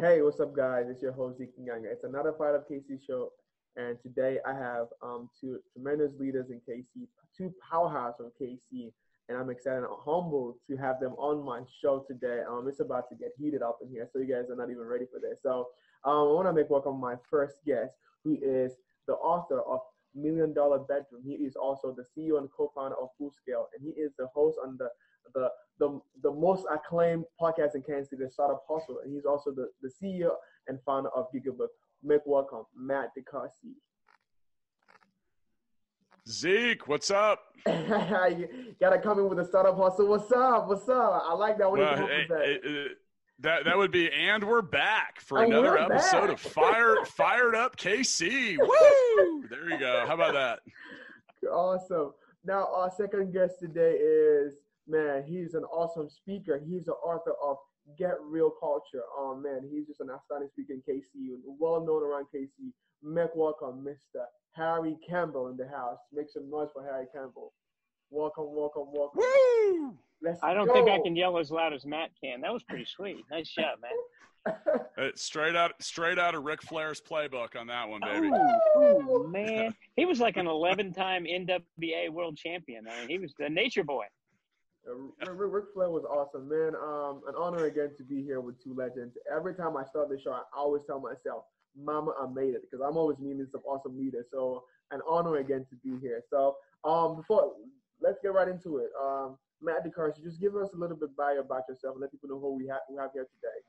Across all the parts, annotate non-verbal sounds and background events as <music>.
Hey, what's up, guys? It's your host Zeke Nyanga. It's another Fired Up KC show, and today I have um, two tremendous leaders in KC, two powerhouses from KC, and I'm excited and humbled to have them on my show today. Um, it's about to get heated up in here, so you guys are not even ready for this. So um, I want to make welcome my first guest, who is the author of Million Dollar Bedroom. He is also the CEO and co-founder of Full Scale, and he is the host on the the the, the most acclaimed podcast in Kansas City, the Startup Hustle, and he's also the, the CEO and founder of Gigabook. Make welcome, Matt DeCoursey. Zeke, what's up? <laughs> you gotta come in with a startup hustle. What's up? What's up? I like that. What hey, hey, uh, that that would be, and we're back for and another episode back. of Fire Fired Up KC. Woo! There you go. How about that? <laughs> Awesome. Now our second guest today is man. He's an awesome speaker. He's the author of Get Real Culture. Oh man, he's just an outstanding speaker in KC, well known around KC. Make welcome, Mr. Harry Campbell in the house. Make some noise for Harry Campbell. Welcome, welcome, welcome. Woo! Let's I don't go. think I can yell as loud as Matt can. That was pretty sweet. Nice job, man. It's <laughs> uh, straight out, straight out of Ric Flair's playbook on that one, baby. Oh, <laughs> man, he was like an 11-time NWA World Champion. I mean, he was the Nature Boy. Uh, Ric Flair was awesome, man. Um, an honor again to be here with two legends. Every time I start the show, I always tell myself, "Mama, I made it," because I'm always meeting some awesome leaders. So, an honor again to be here. So, um, before let's get right into it. Um, Matt DeCoursey, just give us a little bit bio about yourself and let people know who we have, we have here today.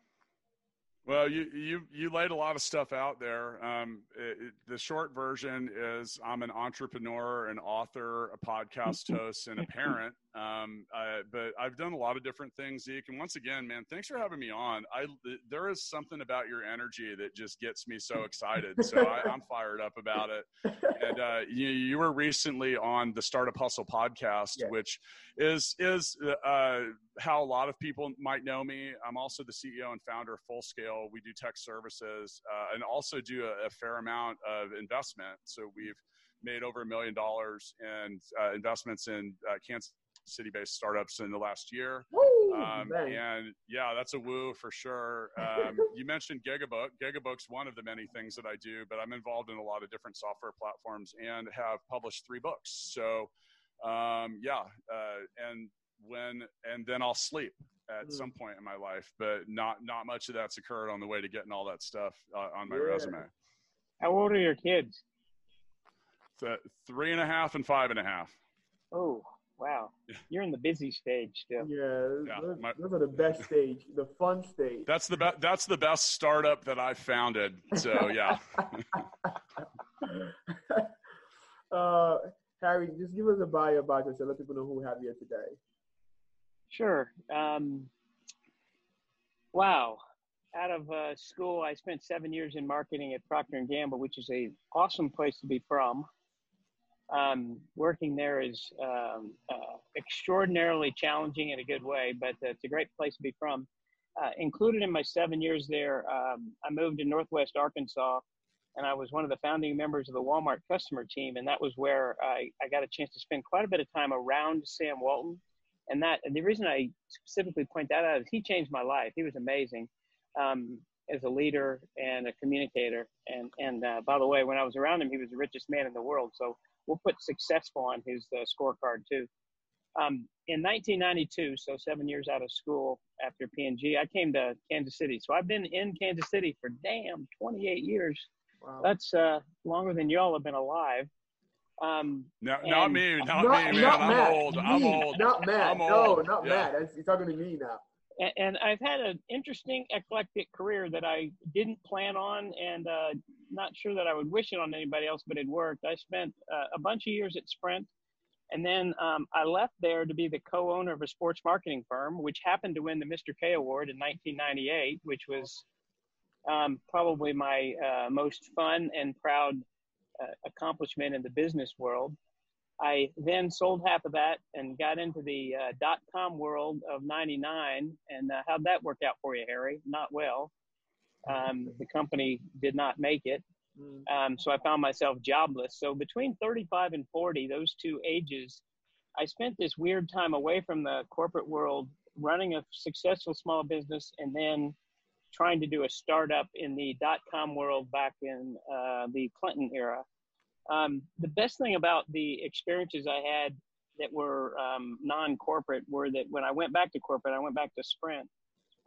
Well, you you you laid a lot of stuff out there. Um, it, it, the short version is I'm an entrepreneur, an author, a podcast <laughs> host, and a parent. Um, I, but I've done a lot of different things, Zeke. And once again, man, thanks for having me on. I there is something about your energy that just gets me so excited. So I, <laughs> am fired up about it. And uh, you you were recently on the Startup Hustle podcast, yeah. which is is uh, how a lot of people might know me. I'm also the CEO and founder of Full Scale. We do tech services uh, and also do a, a, fair amount of investment. So we've made over a million dollars in uh, investments in uh, Kansas city-based startups in the last year. Um, and yeah, that's a woo for sure. <laughs> Um, you mentioned Gigabook. Gigabook's one of the many things that I do, but I'm involved in a lot of different software platforms and have published three books. So um, yeah, uh, and when and then I'll sleep at mm. some point in my life, but not not much of that's occurred on the way to getting all that stuff uh, on my yeah. resume. How old are your kids? Th- three and a half and five and a half. Oh, wow. You're in the busy stage still. Yeah, yeah those, my, those, are the best stage, the fun stage. That's the best. That's the best startup that I founded. So yeah. <laughs> <laughs> uh, Harry, just give us a bio about yourself. Let people know who we have here today. Sure. Um, wow. Out of uh, school, I spent seven years in marketing at Procter and Gamble, which is a awesome place to be from. Um, working there is um, uh, extraordinarily challenging in a good way, but it's a great place to be from. Uh, included in my seven years there, um, I moved to Northwest Arkansas and I was one of the founding members of the Walmart customer team. And that was where I, I got a chance to spend quite a bit of time around Sam Walton. And that and the reason I specifically point that out is he changed my life. He was amazing um, as a leader and a communicator. And and uh, by the way, when I was around him, he was the richest man in the world. So we'll put successful on his uh, scorecard too. Um, in 1992, so seven years out of school after P&G, I came to Kansas City. So I've been in Kansas City for damn 28 years. Wow. That's uh, longer than y'all have been alive. Um, no, not me, not, not me, man. Not I'm Matt. old. Me, I'm old. Not Matt. I'm no, not yeah. Matt. That's, you're talking to me now. And, and, I've had an interesting, eclectic career that I didn't plan on, and uh, not sure that I would wish it on anybody else, but it worked. I spent uh, a bunch of years at Sprint, and then um, I left there to be the co-owner of a sports marketing firm, which happened to win the Mr. K Award in 1998, which was um, probably my uh, most fun and proud accomplishment in the business world. I then sold half of that and got into the uh, dot com world of 99. And uh, how'd that work out for you, Harry? Not well. Um, the company did not make it. Mm. Um, so I found myself jobless. So between 35 and 40, those two ages, I spent this weird time away from the corporate world running a successful small business and then trying to do a startup in the dot com world back in uh, the Clinton era. Um, the best thing about the experiences I had that were um, non corporate were that when I went back to corporate, I went back to Sprint.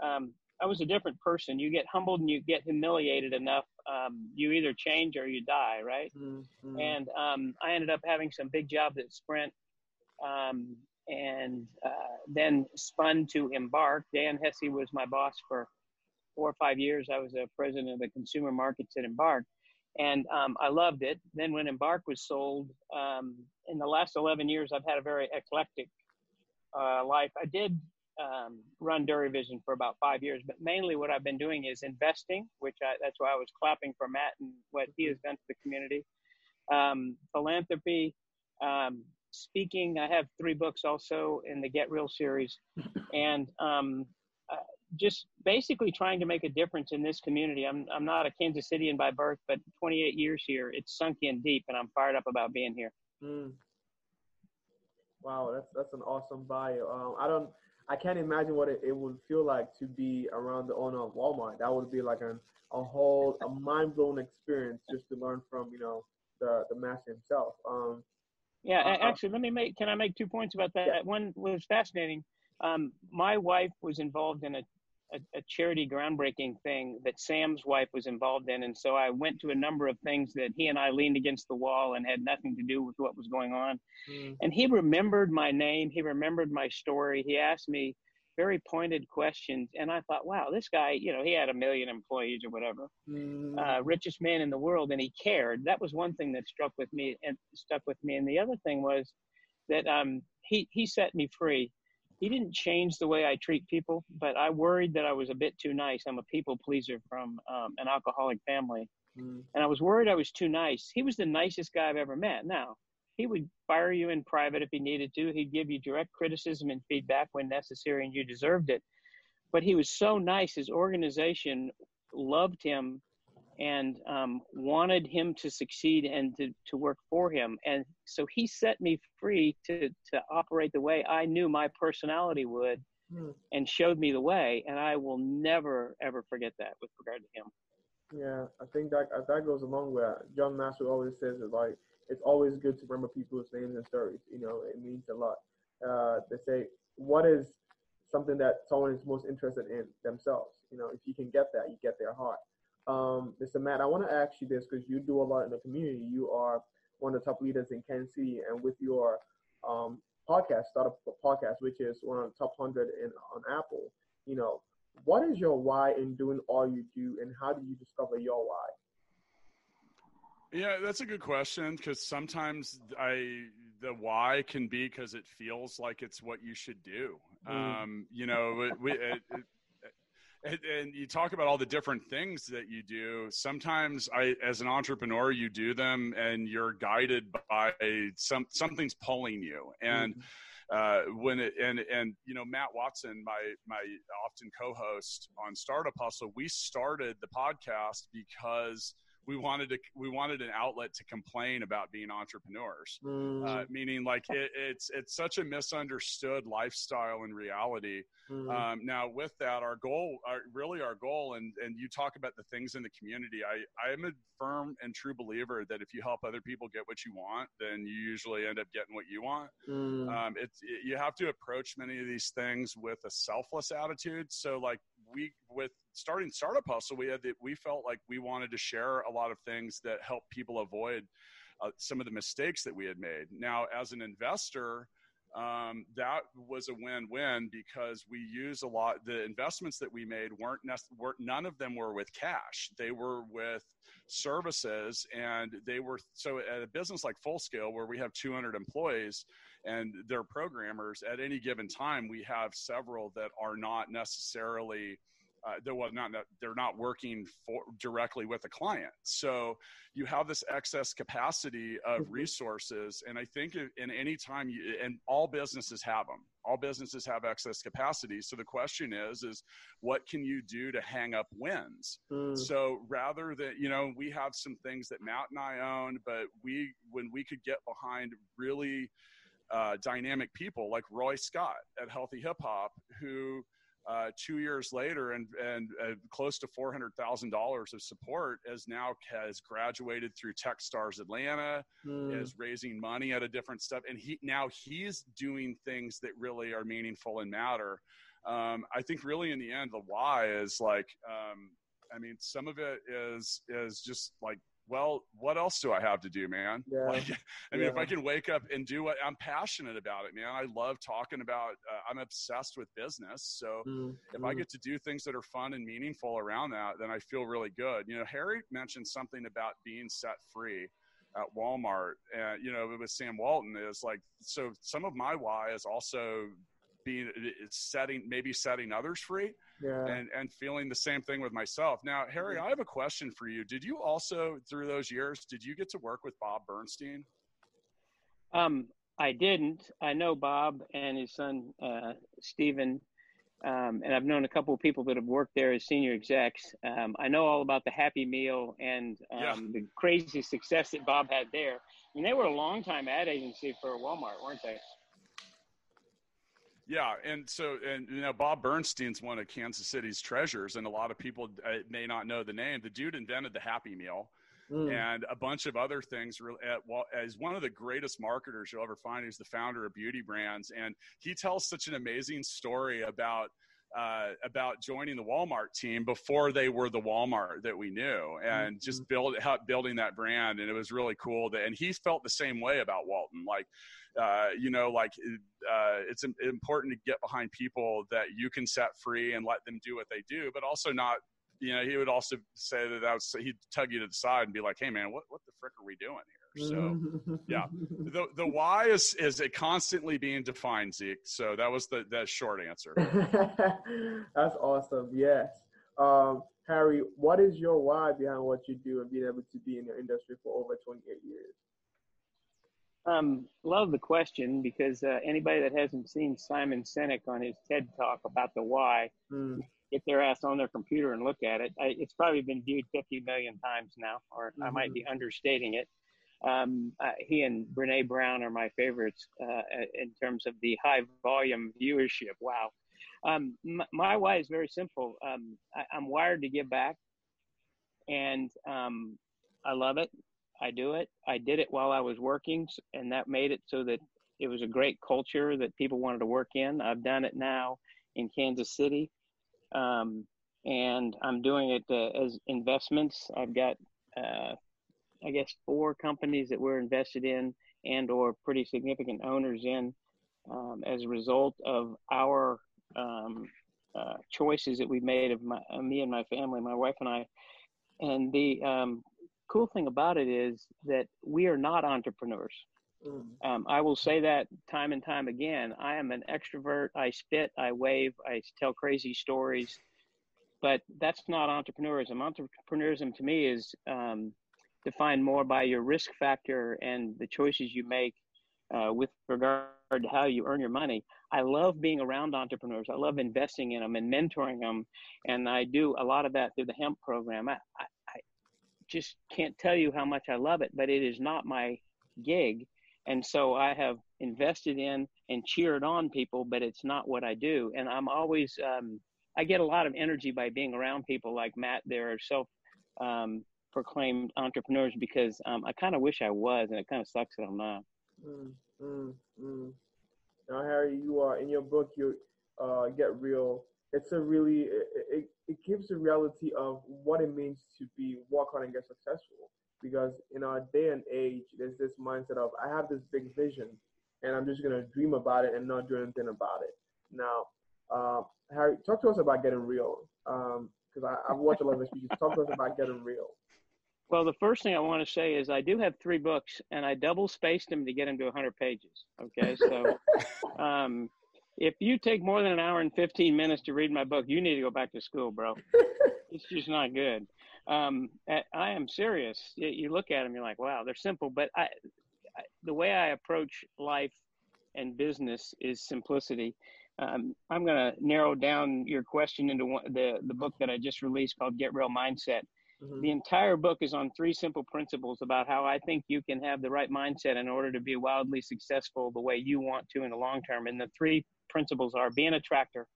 Um, I was a different person. You get humbled and you get humiliated enough. Um, you either change or you die, right? Mm-hmm. And um, I ended up having some big jobs at Sprint, um, and uh, then spun to Embarq. Dan Hesse was my boss for four or five years. I was a president of the consumer markets at Embarq, and um, I loved it. Then when Embarq was sold, um, in the last 11 years, I've had a very eclectic uh, life. I did um, run DuraVision for about five years, but mainly what I've been doing is investing, which I, that's why I was clapping for Matt and what he has done for the community. Um, philanthropy, um, speaking. I have three books also in the Get Real series, and um, just basically trying to make a difference in this community. I'm I'm not a Kansas Citian by birth, but 28 years here, it's sunk in deep, and I'm fired up about being here. Mm. Wow, that's that's an awesome bio. Um, I don't I can't imagine what it, it would feel like to be around the owner of Walmart. That would be like an, a whole a mind blowing experience just to learn from you know the the master himself. Um, yeah, uh, actually, let me make. Can I make two points about that? Yeah. One was fascinating. Um, my wife was involved in a a, a, charity groundbreaking thing that Sam's wife was involved in. And so I went to a number of things that he and I leaned against the wall and had nothing to do with what was going on. Mm. And he remembered my name. He remembered my story. He asked me very pointed questions. And I thought, wow, this guy, you know, he had a million employees or whatever, mm. uh, richest man in the world. And he cared. That was one thing that struck with me and stuck with me. And the other thing was that um, he, he set me free he didn't change the way I treat people, but I worried that I was a bit too nice. I'm a people pleaser from um, an alcoholic family. Mm. And I was worried I was too nice. He was the nicest guy I've ever met. Now, he would fire you in private if he needed to. He'd give you direct criticism and feedback when necessary, and you deserved it. But he was so nice. His organization loved him and um, wanted him to succeed and to, to work for him. And so he set me free to, to operate the way I knew my personality would hmm. and showed me the way. And I will never, ever forget that with regard to him. Yeah, I think that that goes along with that. John Maxwell always says is like it's always good to remember people's names and stories. You know, it means a lot. Uh, they say, what is something that someone is most interested in themselves? You know, if you can get that, you get their heart. Um, Mr. Matt, I want to ask you this because you do a lot in the community. You are one of the top leaders in Kansas City, and with your um, podcast, startup podcast, which is one of the top hundred in on Apple. You know, what is your why in doing all you do, and how do you discover your why? Yeah, that's a good question because sometimes I the why can be because it feels like it's what you should do. Mm. Um, you know, it, we, it, and, and, you talk about all the different things that you do. Sometimes, I, as an entrepreneur, you do them, and you're guided by some something's pulling you. And mm-hmm. uh, when it and and you know Matt Watson, my my often co-host on Startup Hustle, we started the podcast because we wanted to we wanted an outlet to complain about being entrepreneurs mm. uh, meaning like it, it's it's such a misunderstood lifestyle and reality mm. um, now with that our goal our, really our goal and and you talk about the things in the community i i am a firm and true believer that if you help other people get what you want then you usually end up getting what you want mm. um, it's it, you have to approach many of these things with a selfless attitude so like we with starting startup hustle we had that we felt like we wanted to share a lot of things that help people avoid uh, some of the mistakes that we had made. Now as an investor um, that was a win-win because we use a lot the investments that we made weren't, weren't none of them were with cash. They were with services and they were so at a business like full scale where we have 200 employees and they're programmers at any given time we have several that are not necessarily uh, they're well, not they're not working for directly with a client. So you have this excess capacity of mm-hmm. resources, and I think in any time, you, and all businesses have them. All businesses have excess capacity. So the question is, is what can you do to hang up wins? Mm. So rather than you know, we have some things that Matt and I own, but we when we could get behind really uh, dynamic people like Roy Scott at Healthy Hip Hop who uh, two years later and and uh, close to four hundred thousand dollars of support as now has graduated through TechStars Atlanta, mm. is raising money at a different step, and he now he's doing things that really are meaningful and matter. Um, I think really in the end the why is like um, I mean some of it is is just like well, what else do I have to do, man? Yeah. <laughs> Like, I mean, yeah. if I can wake up and do what I'm passionate about it, man. I love talking about. Uh, I'm obsessed with business, so mm. if I mm. get to do things that are fun and meaningful around that, then I feel really good. You know, Harry mentioned something about being set free at Walmart, and you know, with Sam Walton is like. So some of my why is also being setting maybe setting others free yeah. and and feeling the same thing with myself now harry i have a question for you did you also through those years did you get to work with bob bernstein um i didn't i know bob and his son uh stephen um, and I've known a couple of people that have worked there as senior execs. Um, I know all about the Happy Meal and um, yeah. the crazy success that Bob had there. I mean, they were a long time ad agency for Walmart, weren't they? Yeah, and so and you know Bob Bernstein's one of Kansas City's treasures, and a lot of people uh, may not know the name. The dude invented the Happy Meal. Mm. And a bunch of other things. At, as one of the greatest marketers you'll ever find, he's the founder of Beauty Brands, and he tells such an amazing story about uh, about joining the Walmart team before they were the Walmart that we knew, and mm-hmm. just build building that brand. And it was really cool. That, and he felt the same way about Walton. Like uh, you know, like uh, it's important to get behind people that you can set free and let them do what they do, but also not. You know, he would also say that that was, he'd tug you to the side and be like, "Hey, man, what what the frick are we doing here?" So, yeah, the the why is is it constantly being defined, Zeke. So that was the that short answer. <laughs> That's awesome. Yes, um, Harry, what is your why behind what you do and being able to be in the industry for over 28 years? Um, love the question because uh, anybody that hasn't seen Simon Sinek on his TED talk about the why, mm. get their ass on their computer and look at it. I, it's probably been viewed 50 million times now, or mm-hmm. I might be mm-hmm. understating it. Um, uh, he and Brene Brown are my favorites uh, in terms of the high volume viewership. Wow. Um, my, my, why is very simple. Um, I, am wired to give back, and um, I love it. I do it. I did it while I was working, and that made it so that it was a great culture that people wanted to work in. I've done it now in Kansas City, um, and I'm doing it uh, as investments. I've got, uh, I guess, four companies that we're invested in and or pretty significant owners in um, as a result of our um, uh, choices that we've made of my, me and my family, my wife and I. And the um, cool thing about it is that we are not entrepreneurs. Mm. Um, I will say that time and time again. I am an extrovert. I spit, I wave, I tell crazy stories, but that's not entrepreneurism. Entrepreneurism to me is um, defined more by your risk factor and the choices you make uh, with regard to how you earn your money. I love being around entrepreneurs. I love investing in them and mentoring them, and I do a lot of that through the hemp program. I, just can't tell you how much I love it, but it is not my gig. And so I have invested in and cheered on people, but it's not what I do. And I'm always, um, I get a lot of energy by being around people like Matt. They're self um, proclaimed entrepreneurs because um, I kind of wish I was, and it kind of sucks that I'm not. Mm, mm, mm. Now, Harry, you are in your book. You uh, get real. It's a really it, it, it gives the reality of what it means to be work hard and get successful. Because in our day and age, there's this mindset of I have this big vision, and I'm just gonna dream about it and not do anything about it. Now, uh, Harry, talk to us about getting real. Because um, I've watched a lot of speeches. Talk to us about getting real. Well, the first thing I want to say is I do have three books, and I double spaced them to get them to 100 pages. Okay, so <laughs> um, if you take more than an hour and 15 minutes to read my book, you need to go back to school, bro. <laughs> it's just not good. Um, I am serious. You look at them, you're like, wow, they're simple. But I, I the way I approach life and business is simplicity. Um, I'm going to narrow down your question into one, the the book that I just released called Get Real Mindset. Mm-hmm. The entire book is on three simple principles about how I think you can have the right mindset in order to be wildly successful the way you want to in the long term. And the three principles are be an attractor,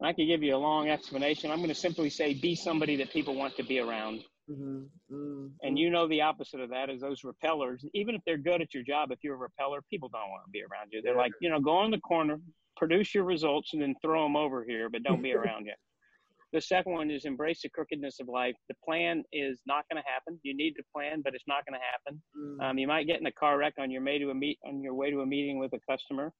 And I could give you a long explanation. I'm going to simply say, be somebody that people want to be around. Mm-hmm. Mm-hmm. And you know the opposite of that is those repellers. Even if they're good at your job, if you're a repeller, people don't want to be around you. They're like, you know, go in the corner, produce your results, and then throw them over here, but don't be <laughs> around you. The second one is embrace the crookedness of life. The plan is not going to happen. You need to plan, but it's not going to happen. Mm. Um, you might get in a car wreck on your way to a meet on your way to a meeting with a customer.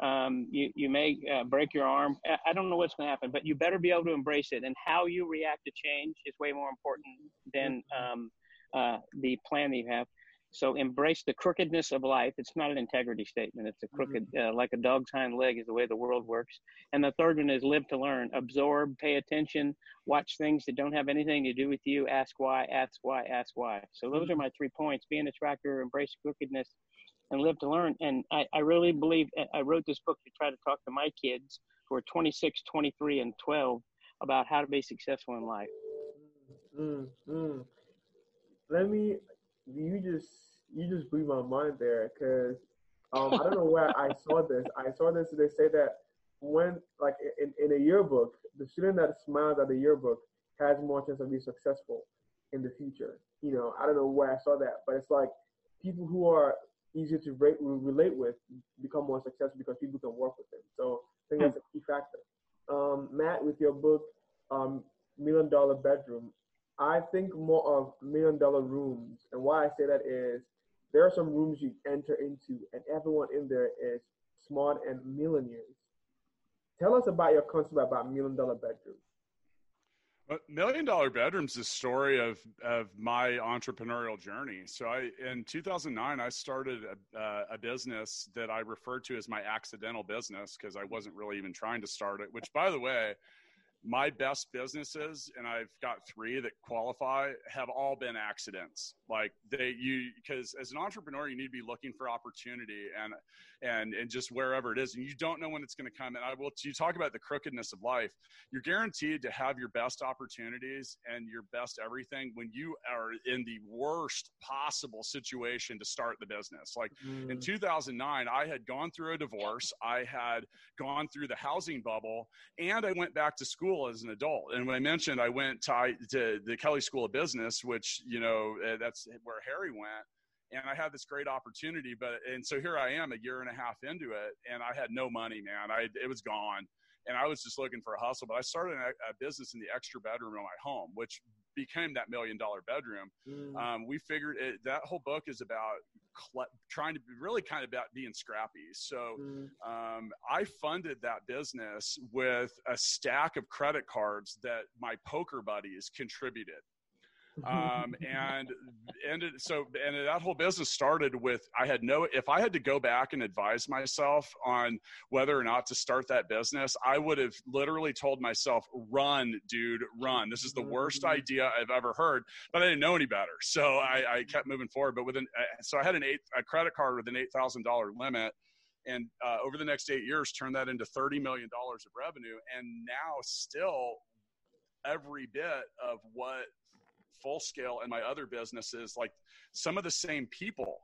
Um, you you may uh, break your arm. I don't know what's going to happen, but you better be able to embrace it. And how you react to change is way more important than mm-hmm. um, uh, the plan that you have. So embrace the crookedness of life. It's not an integrity statement. It's a crooked, mm-hmm. uh, like a dog's hind leg is the way the world works. And the third one is live to learn, absorb, pay attention, watch things that don't have anything to do with you. Ask why, ask why, ask why. So those mm-hmm. are my three points: be an attractor, embrace crookedness, and live to learn. And I, I really believe I wrote this book to try to talk to my kids who are 26, 23, and 12 about how to be successful in life. Mm-hmm. Let me you just you just blew my mind there because um, I don't know where I saw this. I saw this. They say that when like in, in a yearbook, the student that smiles at the yearbook has more chance of being successful in the future. You know, I don't know where I saw that, but it's like people who are easier to relate with become more successful because people can work with them. So I think that's a key factor. Um, Matt, with your book, um, Million Dollar Bedroom, I think more of million dollar rooms. And why I say that is there are some rooms you enter into, and everyone in there is smart and millionaires. Tell us about your concept about million dollar bedrooms. Well, million dollar bedrooms is a story of of my entrepreneurial journey. So I in 2009 I started a, uh, a business that I referred to as my accidental business because I wasn't really even trying to start it. Which, by the way, my best businesses and i've got three that qualify have all been accidents. Like they you because as an entrepreneur you need to be looking for opportunity and and and just wherever it is and you don't know when it's going to come. And i will you talk about the crookedness of life. You're guaranteed to have your best opportunities and your best everything when you are in the worst possible situation to start the business. Like mm. in 2009 i had gone through a divorce. I had gone through the housing bubble and i went back to school as an adult and when i mentioned i went to, to the kelley school of business which you know eh, that's where harry went and I had this great opportunity. But and so here I am, a year and a half into it, and I had no money, man. I it was gone, and I was just looking for a hustle. But I started a, a business in the extra bedroom of my home, which became that million dollar bedroom. Mm. Um, we figured it, that whole book is about cl- trying to be really kind of about being scrappy. So mm. um, I funded that business with a stack of credit cards that my poker buddies contributed um, and and so and that whole business started with I had no if I had to go back and advise myself on whether or not to start that business, I would have literally told myself, "Run, dude, run. This is the worst mm-hmm. idea I've ever heard." But I didn't know any better, so I, I kept moving forward. But with an so I had an eight a credit card with an eight thousand dollar limit and uh, over the next eight years turn that into $30 million of revenue and now still every bit of what full scale and my other businesses like some of the same people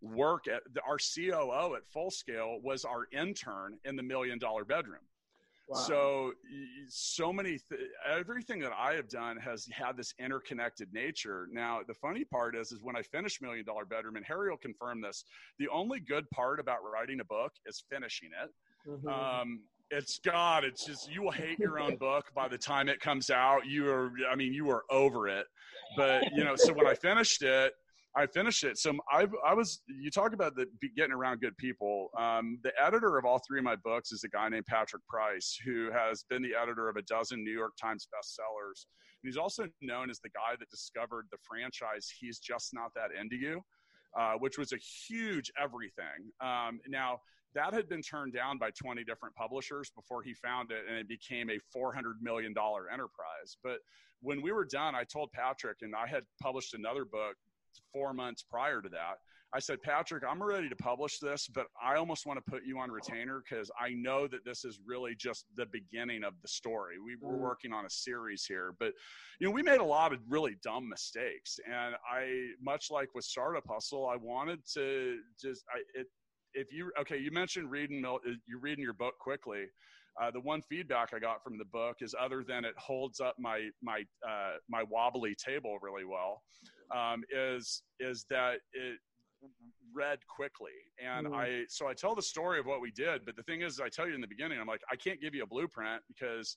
work at the, our coo at full scale was our intern in the million dollar bedroom wow. so so many th- everything that i have done has had this interconnected nature now the funny part is is when i finish million dollar bedroom and harry will confirm this the only good part about writing a book is finishing it mm-hmm. um, it's God. It's just you will hate your own book by the time it comes out. You are, I mean, you are over it. But you know, so when I finished it, I finished it. So I, I was. You talk about the getting around good people. Um, the editor of all three of my books is a guy named Patrick Price, who has been the editor of a dozen New York Times bestsellers. And he's also known as the guy that discovered the franchise. He's just not that into you. Uh, which was a huge everything. Um, now, that had been turned down by 20 different publishers before he found it and it became a $400 million enterprise. But when we were done i told patrick and i had published another book four months prior to that. I said patrick i'm ready to publish this but i almost want to put you on retainer because i know that this is really just the beginning of the story. We were mm. working on a series here but you know we made a lot of really dumb mistakes. And i much like with startup hustle i wanted to just I, it if you okay, you mentioned reading uh, you reading your book quickly. uh, the one feedback I got from the book is other than it holds up my my uh, my wobbly table really well, um, is is that it read quickly and mm. i so i tell the story of what we did but the thing is i tell you in the beginning i'm like i can't give you a blueprint because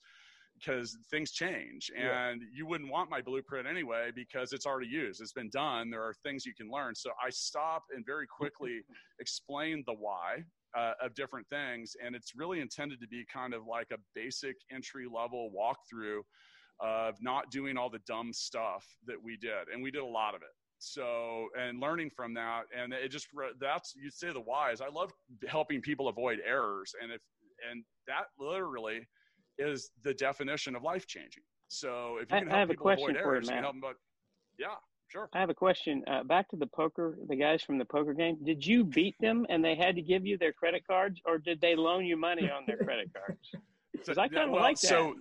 because things change and yeah. you wouldn't want my blueprint anyway because it's already used it's been done there are things you can learn. So i stop and very quickly <laughs> explain the why uh, of different things and it's really intended to be kind of like a basic entry level walkthrough of not doing all the dumb stuff that we did and we did a lot of it. So and learning from that and it just that's you say the whys. I love helping people avoid errors and if and that literally is the definition of life changing. So if you can I, help I people avoid errors you, you can help them but yeah sure. I have a question uh, back to the poker the guys from the poker game. Did you beat them and they had to give you their credit cards or did they loan you money on their credit <laughs> cards? Because i kind of well, like that so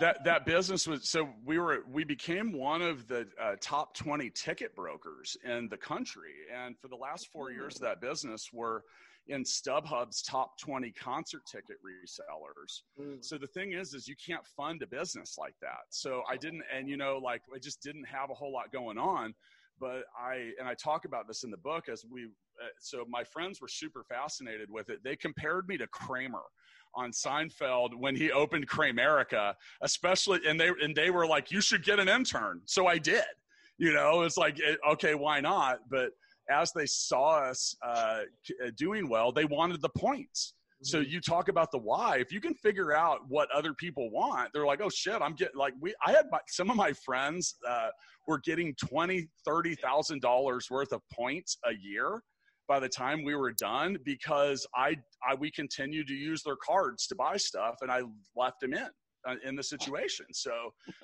that. that business was so we were we became one of the uh, top 20 ticket brokers in the country. And for the last four years of that business we're in StubHub's top 20 concert ticket resellers. Mm. So the thing is, is you can't fund a business like that. So I didn't, and you know, like I just didn't have a whole lot going on. But I, and I talk about this in the book as we, uh, so my friends were super fascinated with it. They compared me to Kramer on Seinfeld when he opened Kramerica, especially, and they and they were like, "You should get an intern." So I did. You know, it's like, okay, why not? But as they saw us uh, uh doing well, they wanted the points. So mm-hmm. you talk about the why. If you can figure out what other people want, they're like, "Oh shit, I'm getting like we." I had my, some of my friends uh, were getting twenty, thirty thousand dollars worth of points a year by the time we were done because I, I we continued to use their cards to buy stuff and I left them in uh, in the situation. So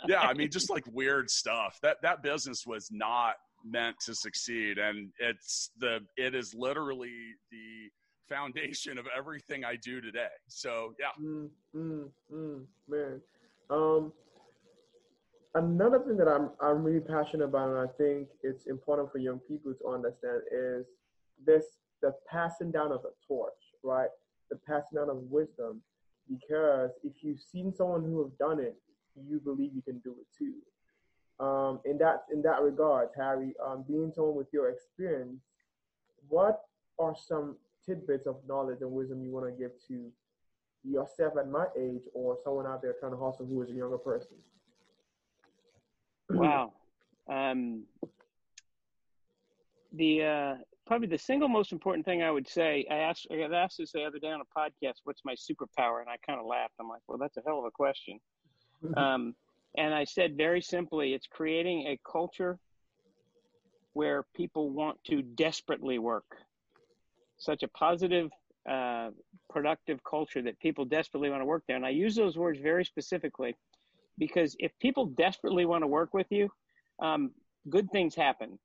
yeah, I mean just like weird stuff. That that business was not meant to succeed and it's the it is literally the foundation of everything I do today. So yeah. Mm, mm, mm, man. Um another thing that I'm I'm really passionate about and I think it's important for young people to understand is this the passing down of the torch, right? The passing down of wisdom, because if you've seen someone who have done it, you believe you can do it too. Um, in that in that regard, Harry, um, being someone with your experience, what are some tidbits of knowledge and wisdom you want to give to yourself at my age or someone out there trying to hustle who is a younger person? wow. Um, the uh, probably the single most important thing I would say, I asked, I got asked this the other day on a podcast, what's my superpower? And I kind of laughed. I'm like, well, that's a hell of a question. <laughs> um, and I said very simply, it's creating a culture where people want to desperately work. Such a positive, uh, productive culture that people desperately want to work there. And I use those words very specifically because if people desperately want to work with you, um, good things happen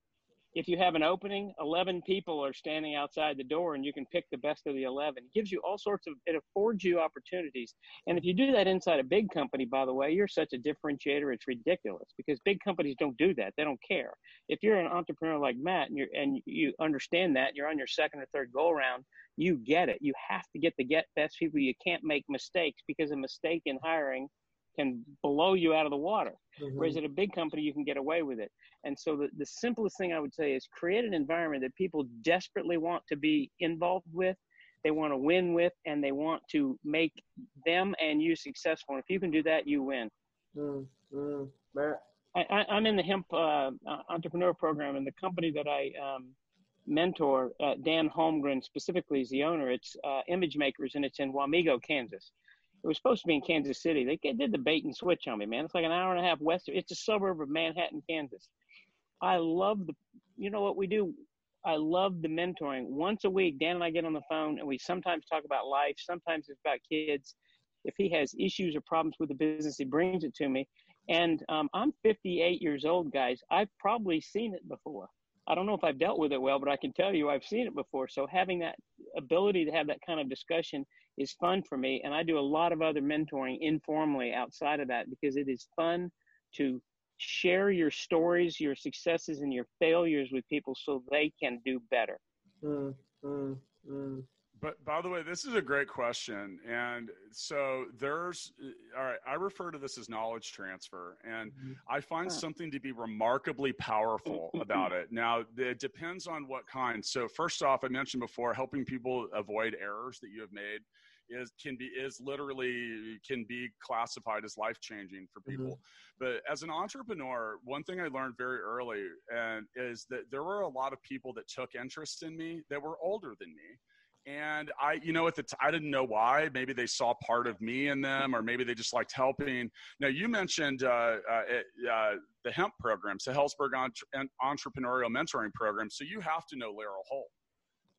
if you have an opening, 11 people are standing outside the door and you can pick the best of the 11. It gives you all sorts of, it affords you opportunities. And if you do that inside a big company, by the way, you're such a differentiator, it's ridiculous because big companies don't do that. They don't care. If you're an entrepreneur like Matt and, you're, and you understand that, you're on your second or third go around, you get it. You have to get the get best people. You can't make mistakes because a mistake in hiring can blow you out of the water. Mm-hmm. Whereas at a big company, you can get away with it. And so the, the simplest thing I would say is create an environment that people desperately want to be involved with, they want to win with, and they want to make them and you successful. And if you can do that, you win. Mm-hmm. I, am in the hemp uh, entrepreneur program, and the company that I um, mentor, uh, Dan Holmgren specifically, is the owner. It's uh, Image Makers, and it's in Wamego, Kansas. It was supposed to be in Kansas City. They did the bait and switch on me, man. It's like an hour and a half west. Of, it's a suburb of Manhattan, Kansas. I love the, you know what we do? I love the mentoring. Once a week, Dan and I get on the phone and we sometimes talk about life. Sometimes it's about kids. If he has issues or problems with the business, he brings it to me. And um, I'm 58 years old, guys. I've probably seen it before. I don't know if I've dealt with it well, but I can tell you I've seen it before. So having that ability to have that kind of discussion is fun for me. And I do a lot of other mentoring informally outside of that because it is fun to share your stories, your successes, and your failures with people so they can do better. Mm, mm, mm. But by the way, this is a great question. And so there's, all right, I refer to this as knowledge transfer. And mm-hmm. I find something to be remarkably powerful <laughs> about it. Now, it depends on what kind. So, first off, I mentioned before helping people avoid errors that you have made is can be is literally can be classified as life changing for mm-hmm. people. Mm-hmm. But as an entrepreneur, one thing I learned very early and is that there were a lot of people that took interest in me that were older than me and I, you know, at the t- I didn't know why. Maybe they saw part of me in them, or maybe they just liked helping. Now, you mentioned uh, uh, uh, the hemp programs, the Helzberg Entre- Entrepreneurial Mentoring Program. So you have to know Laurel Holt.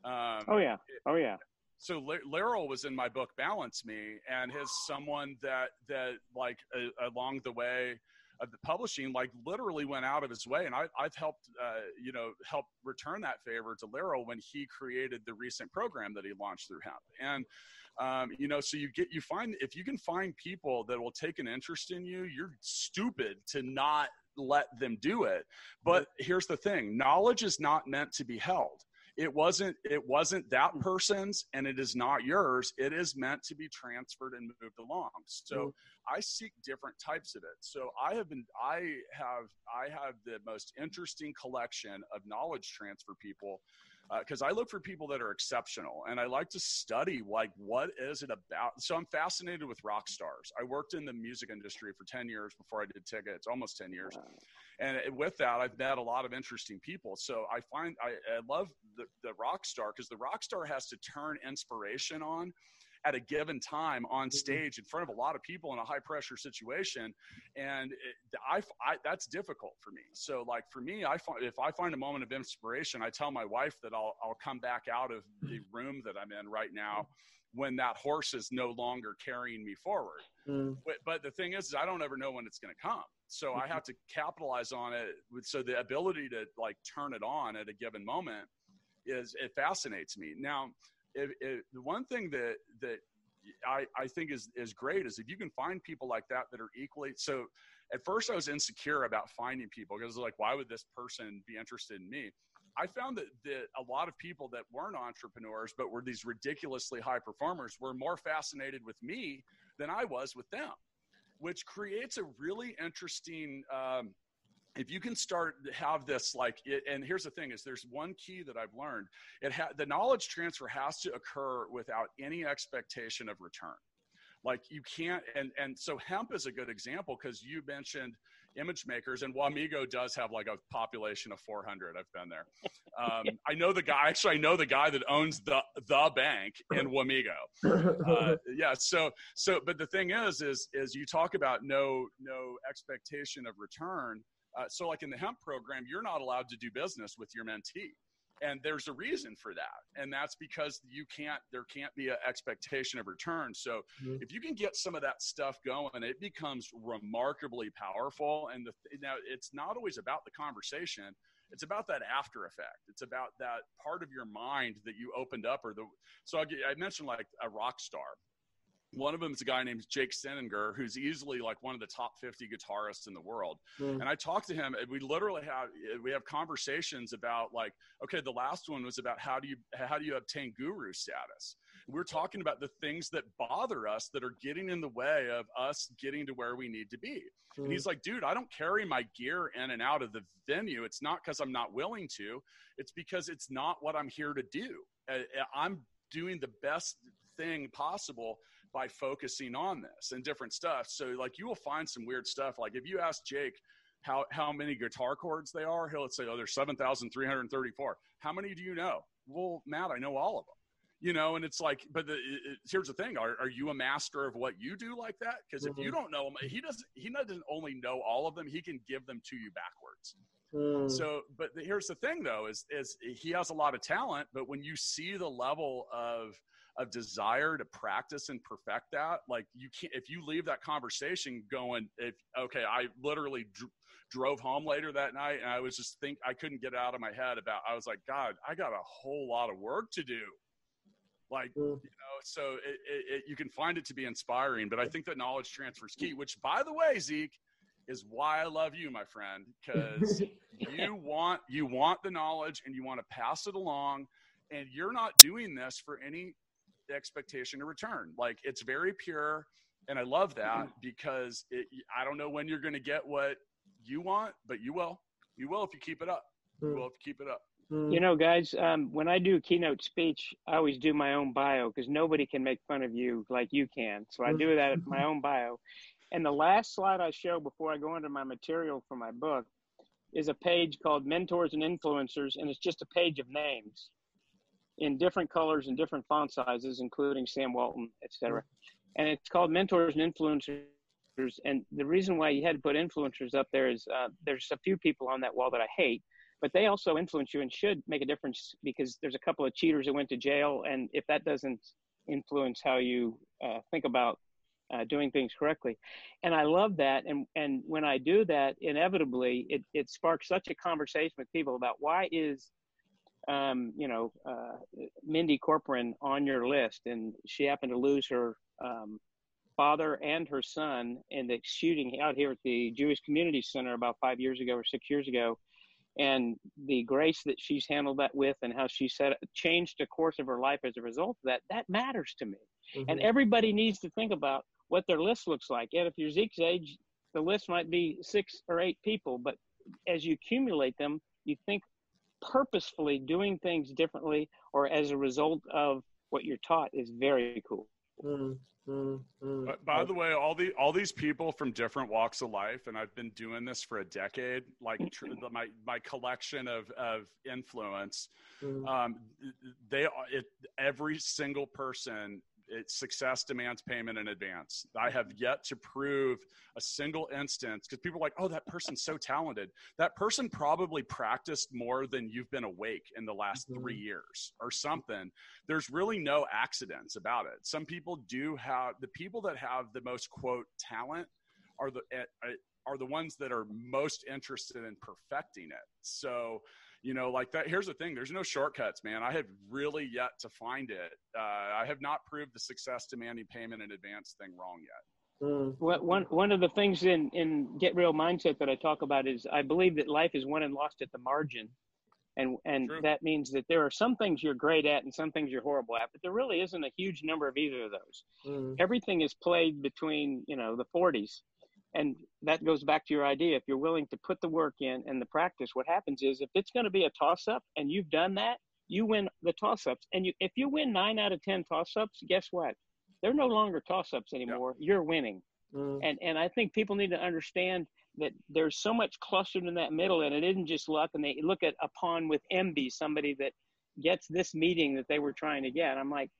Um, oh yeah, oh yeah. So L- Laurel was in my book Balance Me, and his someone that that like along the way of the publishing like literally went out of his way and I, have helped uh, you know help return that favor to Laurel when he created the recent program that he launched through hemp. And um, you know so you get you find if you can find people that will take an interest in you you're stupid to not let them do it. But here's the thing knowledge is not meant to be held it wasn't it wasn't that hmm. person's and it is not yours it is meant to be transferred and moved along so mm. i seek different types of it so i have been i have i have the most interesting collection of knowledge transfer people because uh, I look for people that are exceptional and I like to study like what is it about. So I'm fascinated with rock stars. I worked in the music industry for 10 years before I did tickets, almost 10 years. And with that, I've met a lot of interesting people. So I find I, I love the, the rock star because the rock star has to turn inspiration on at a given time on mm-hmm. stage in front of a lot of people in a high pressure situation and it, I, I, that's difficult for me. So like for me i find if i find a moment of inspiration i tell my wife that i'll, I'll come back out of the room that i'm in right now when that horse is no longer carrying me forward. Mm. but, but the thing is, is i don't ever know when it's going to come. So i have to capitalize on it so the ability to like turn it on at a given moment is it fascinates me. Now if, if, the one thing that that I, I think is is great is if you can find people like that that are equally so at first I was insecure about finding people because like why would this person be interested in me? I found that, that a lot of people that weren't entrepreneurs but were these ridiculously high performers were more fascinated with me than I was with them which creates a really interesting um, if you can start have this like it, and here's the thing is there's one key that i've learned. It ha- the knowledge transfer has to occur without any expectation of return. Like you can't and and so hemp is a good example because you mentioned image makers and Wamego does have like a population of 400 i've been there. Um, <laughs> i know the guy actually i know the guy that owns the the bank in Wamego. Uh, yeah so so but the thing is is is you talk about no no expectation of return uh, so, like in the hemp program, you're not allowed to do business with your mentee. And there's a reason for that. And that's because you can't, there can't be an expectation of return. So mm-hmm. if you can get some of that stuff going, it becomes remarkably powerful. And the, now it's not always about the conversation. It's about that after effect. It's about that part of your mind that you opened up or the, so I'll get, I mentioned like a rock star one of them is a guy named Jake Cinninger, who's easily like one of the top 50 guitarists in the world. Mm. And I talked to him, and we literally have we have conversations about like, okay, the last one was about how do you how do you obtain guru status? We're talking about the things that bother us that are getting in the way of us getting to where we need to be. Mm. And he's like, dude, I don't carry my gear in and out of the venue. It's not because I'm not willing to. It's because it's not what I'm here to do. I'm doing the best thing possible by focusing on this and different stuff. So like you will find some weird stuff. Like if you ask Jake how how many guitar chords they are, he'll say, "Oh, there's seven thousand three hundred thirty-four. How many do you know? Well, Matt, I know all of them. You know, and it's like, but the, it, here's the thing: are, are you a master of what you do like that? Because if mm-hmm. you don't know them, he doesn't. He doesn't only know all of them; he can give them to you backwards. Mm. So, but the, here's the thing, though: is is he has a lot of talent, but when you see the level of of desire to practice and perfect that like you can't if you leave that conversation going if okay i literally dr- drove home later that night and i was just think i couldn't get out of my head about i was like god i got a whole lot of work to do like mm. you know so it, it, it, you can find it to be inspiring but i think that knowledge transfer is key which by the way zeke is why i love you my friend because <laughs> you want you want the knowledge and you want to pass it along and you're not doing this for any expectation of return. Like it's very pure. And I love that mm-hmm. because it, I don't know when you're going to get what you want, but you will. You will if you keep it up. You mm-hmm. will if you keep it up. Mm-hmm. You know, guys, um, when I do a keynote speech, I always do my own bio because nobody can make fun of you like you can. So I do that at my own bio. And the last slide I show before I go into my material for my book is a page called Mentors and Influencers, and it's just a page of names in different colors and different font sizes, including Sam Walton, etc. And it's called Mentors and Influencers. And the reason why you had to put influencers up there is uh, there's a few people on that wall that I hate, but they also influence you and should make a difference because there's a couple of cheaters that went to jail, and if that doesn't influence how you uh, think about uh, doing things correctly. And I love that. And, and when I do that, inevitably, it, it sparks such a conversation with people about why is, um, you know, uh, Mindy Corporon on your list. And she happened to lose her um, father and her son in the shooting out here at the Jewish Community Center about five years ago or six years ago. And the grace that she's handled that with and how she said changed the course of her life as a result of that, that matters to me. Mm-hmm. And everybody needs to think about what their list looks like. And if you're Zeke's age, the list might be six or eight people, but as you accumulate them, you think purposefully doing things differently or as a result of what you're taught is very cool. Mm, mm, mm. But by the way, all the all these people from different walks of life, and I've been doing this for a decade. Like tr- <laughs> my my collection of of influence, mm. um, they it, every single person it, success demands payment in advance. I have yet to prove a single instance because people are like, oh, that person's so talented. That person probably practiced more than you've been awake in the last mm-hmm. three years or something. There's really no accidents about it. Some people do have the people that have the most quote talent are the eh, eh, are the ones that are most interested in perfecting it. So you know like that here's the thing there's no shortcuts man i have really yet to find it uh, i have not proved the success demanding payment in advance thing wrong yet mm. one, one of the things in, in get real mindset that i talk about is i believe that life is won and lost at the margin and and True. that means that there are some things you're great at and some things you're horrible at but there really isn't a huge number of either of those mm. everything is played between you know the 40s and that goes back to your idea. If you're willing to put the work in and the practice what happens is if it's going to be a toss up and you've done that you win the toss ups and you if you win 9 out of 10 toss ups guess what? They're no longer toss ups anymore. Yep. you're winning. Mm. and and i think people need to understand that there's so much clustered in that middle and it isn't just luck and they look at a pawn with envy somebody that gets this meeting that they were trying to get. I'm like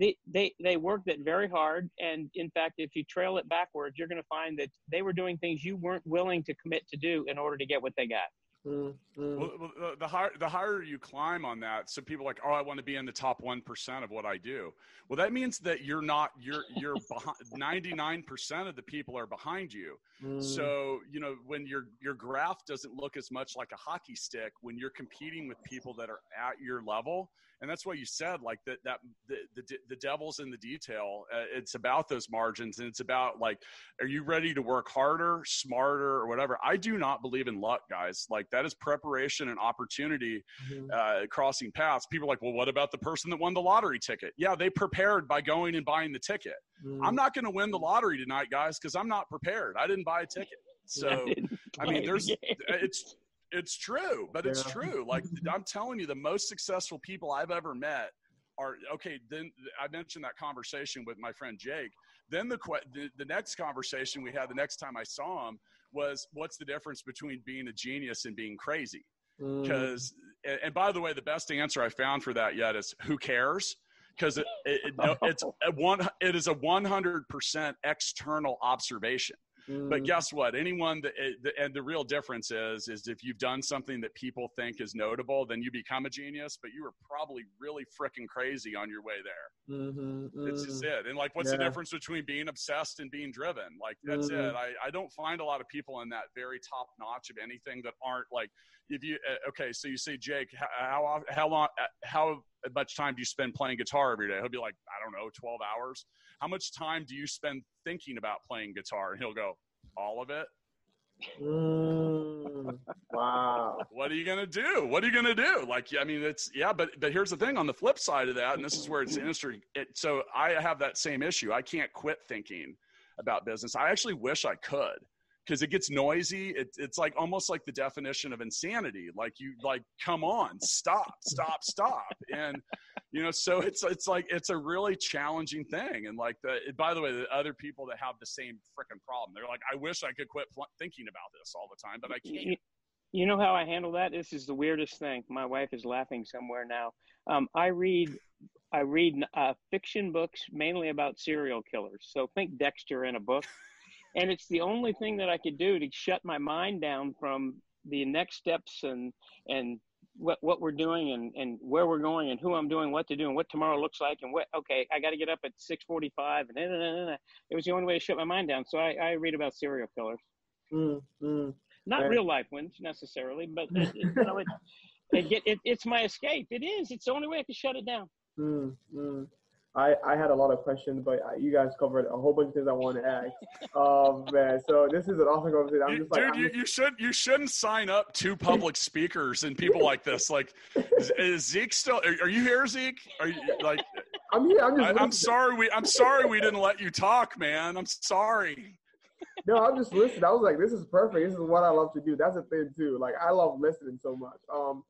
they, they, they worked it very hard. And in fact, if you trail it backwards, you're going to find that they were doing things you weren't willing to commit to do in order to get what they got. Mm-hmm. Well, the higher the higher you climb on that, so people are like, oh, I want to be in the top one percent of what I do. Well, that means that you're not you're you're <laughs> behind. Ninety nine percent of the people are behind you. Mm. So you know when your your graph doesn't look as much like a hockey stick when you're competing with people that are at your level and that's why you said like that that the, the, the devil's in the detail. Uh, it's about those margins and it's about like are you ready to work harder smarter or whatever? I do not believe in luck guys. Like that is preparation and opportunity mm-hmm. uh, crossing paths. People are like well what about the person that won the lottery ticket? Yeah they prepared by going and buying the ticket. Mm-hmm. i'm not going to win the lottery tonight guys because i'm not prepared. I didn't buy a ticket. <laughs> So I mean, there's it's it's true, but it's yeah. true. Like I'm telling you, the most successful people I've ever met are okay. Then I mentioned that conversation with my friend Jake. Then the, the the next conversation we had the next time I saw him was, "What's the difference between being a genius and being crazy?" Because, mm. and, and by the way, the best answer I found for that yet is, "Who cares?" Because it, it, it, it's <laughs> a one. It is a 100% external observation. But mm. guess what? Anyone that eh, and the real difference is is if you've done something that people think is notable, then you become a genius. But you were probably really freaking crazy on your way there. Mm-hmm. It's just mm. it. And like, what's yeah. the difference between being obsessed and being driven? Like that's mm-hmm. it. I I don't find a lot of people in that very top notch of anything that aren't like if you uh, okay. So you say Jake, how how long uh, how much time do you spend playing guitar every day? He'll be like, I don't know, 12 hours. How much time do you spend thinking about playing guitar? And he'll go, all of it. Mm, <laughs> wow. what are you gonna do? What are you gonna do? Like, I mean, it's yeah, but but here's the thing on the flip side of that, and this is where it's interesting. It, so I have that same issue. I can't quit thinking about business. I actually wish I could because it gets noisy. It, it's like almost like the definition of insanity. Like you like, come on, stop, stop, stop. And you know, so it's it's like it's a really challenging thing. And like the by the way, the other people that have the same freaking problem, they're like, I wish I could quit pl- thinking about this all the time, but I can't. You know how I handle that? This is the weirdest thing. My wife is laughing somewhere now. Um, I read I read uh, fiction books mainly about serial killers. So think Dexter in a book and it's the only thing that I could do to shut my mind down from the next steps and and what what we're doing and and where we're going and who I'm doing what to do and what tomorrow looks like and what okay I got to get up at 6:45 and it was the only way to shut my mind down. So I, I read about serial killers. Mm, mm. not real life ones necessarily but it, you know it, it, get, it, it's my escape. It is. It's the only way I can shut it down. Mm, mm. I, I had a lot of questions, but you guys covered a whole bunch of things I want to ask. <laughs> Um, man, so this is an awesome conversation. I'm just Dude, like, you, just... you should you shouldn't sign up to public <laughs> speakers and people like this. Like, is, is Zeke still? Are, are, you here, Zeke? Are you like? I'm here. I'm just. I, am sorry. We I'm sorry we didn't let you talk, man. I'm sorry. No, I'm just listening. I was like, this is perfect. This is what I love to do. That's a thing too. Like, I love listening so much. Um,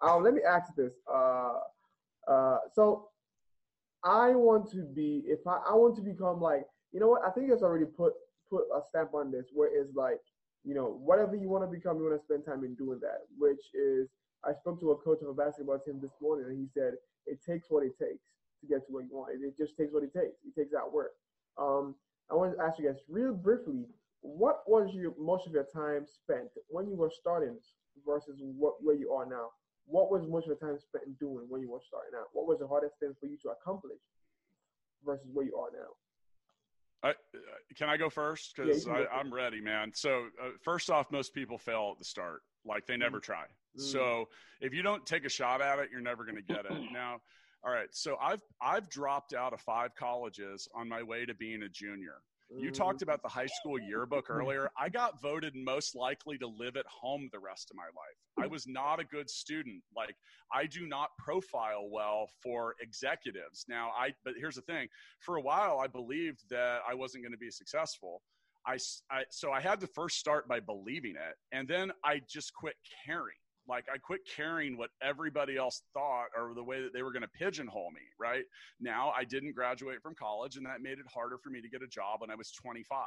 um let me ask this. Uh, uh, so I want to be if I, I want to become like you know what? I think it's already put put a stamp on this where it's like you know whatever you want to become you want to spend time in doing that which is I spoke to a coach of a basketball team this morning and he said it takes what it takes to get to what you want. It just takes what it takes. It takes that work. Um I want to ask you guys real briefly what was your most of your time spent when you were starting versus what where you are now what was most of the time spent doing when you were starting out? What was the hardest thing for you to accomplish versus where you are now? I, uh, can I go first? Because yeah, I'm ready, man. So uh, first off, most people fail at the start. Like they never mm. try. Mm. So if you don't take a shot at it, you're never going to get it. <laughs> now, all right. So I've I've dropped out of five colleges on my way to being a junior. You talked about the high school yearbook earlier. I got voted most likely to live at home the rest of my life. I was not a good student. Like I do not profile well for executives. Now I but here's the thing. For a while I believed that I wasn't going to be successful. I, I so I had to first start by believing it and then I just quit caring like I quit caring what everybody else thought or the way that they were going to pigeonhole me, right? Now I didn't graduate from college and that made it harder for me to get a job when I was 25.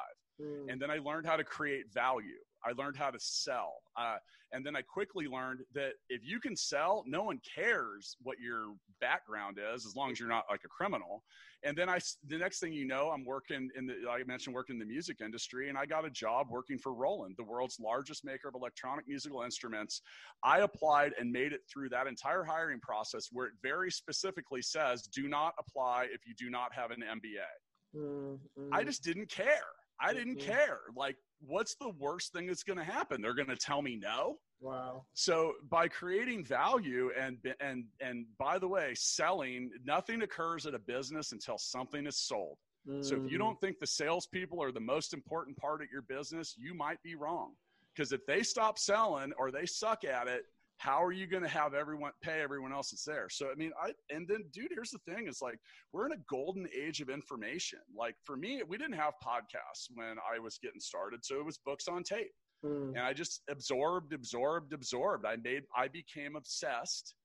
Mm. And then I learned how to create value. I learned how to sell. Uh, and then I quickly learned that if you can sell, no one cares what your background is as long as you're not like a criminal. And then I, the next thing you know, I'm working in the, like I mentioned, working in the music industry, and I got a job working for Roland, the world's largest maker of electronic musical instruments. I applied and made it through that entire hiring process where it very specifically says, do not apply if you do not have an MBA. Mm-hmm. I just didn't care. I didn't mm-hmm. care. Like, what's the worst thing that's going to happen? They're going to tell me no. Wow. So by creating value and and and by the way, selling, nothing occurs at a business until something is sold. Mm. So if you mm-hmm. don't think the salespeople are the most important part of your business, you might be wrong. Because if they stop selling or they suck at it, how are you going to have everyone pay everyone else that's there? So i mean i and then dude here's the thing it's like we're in a golden age of information. Like for me we didn't have podcasts when i was getting started so it was books on tape. Mm. and i just absorbed absorbed absorbed. I made i became obsessed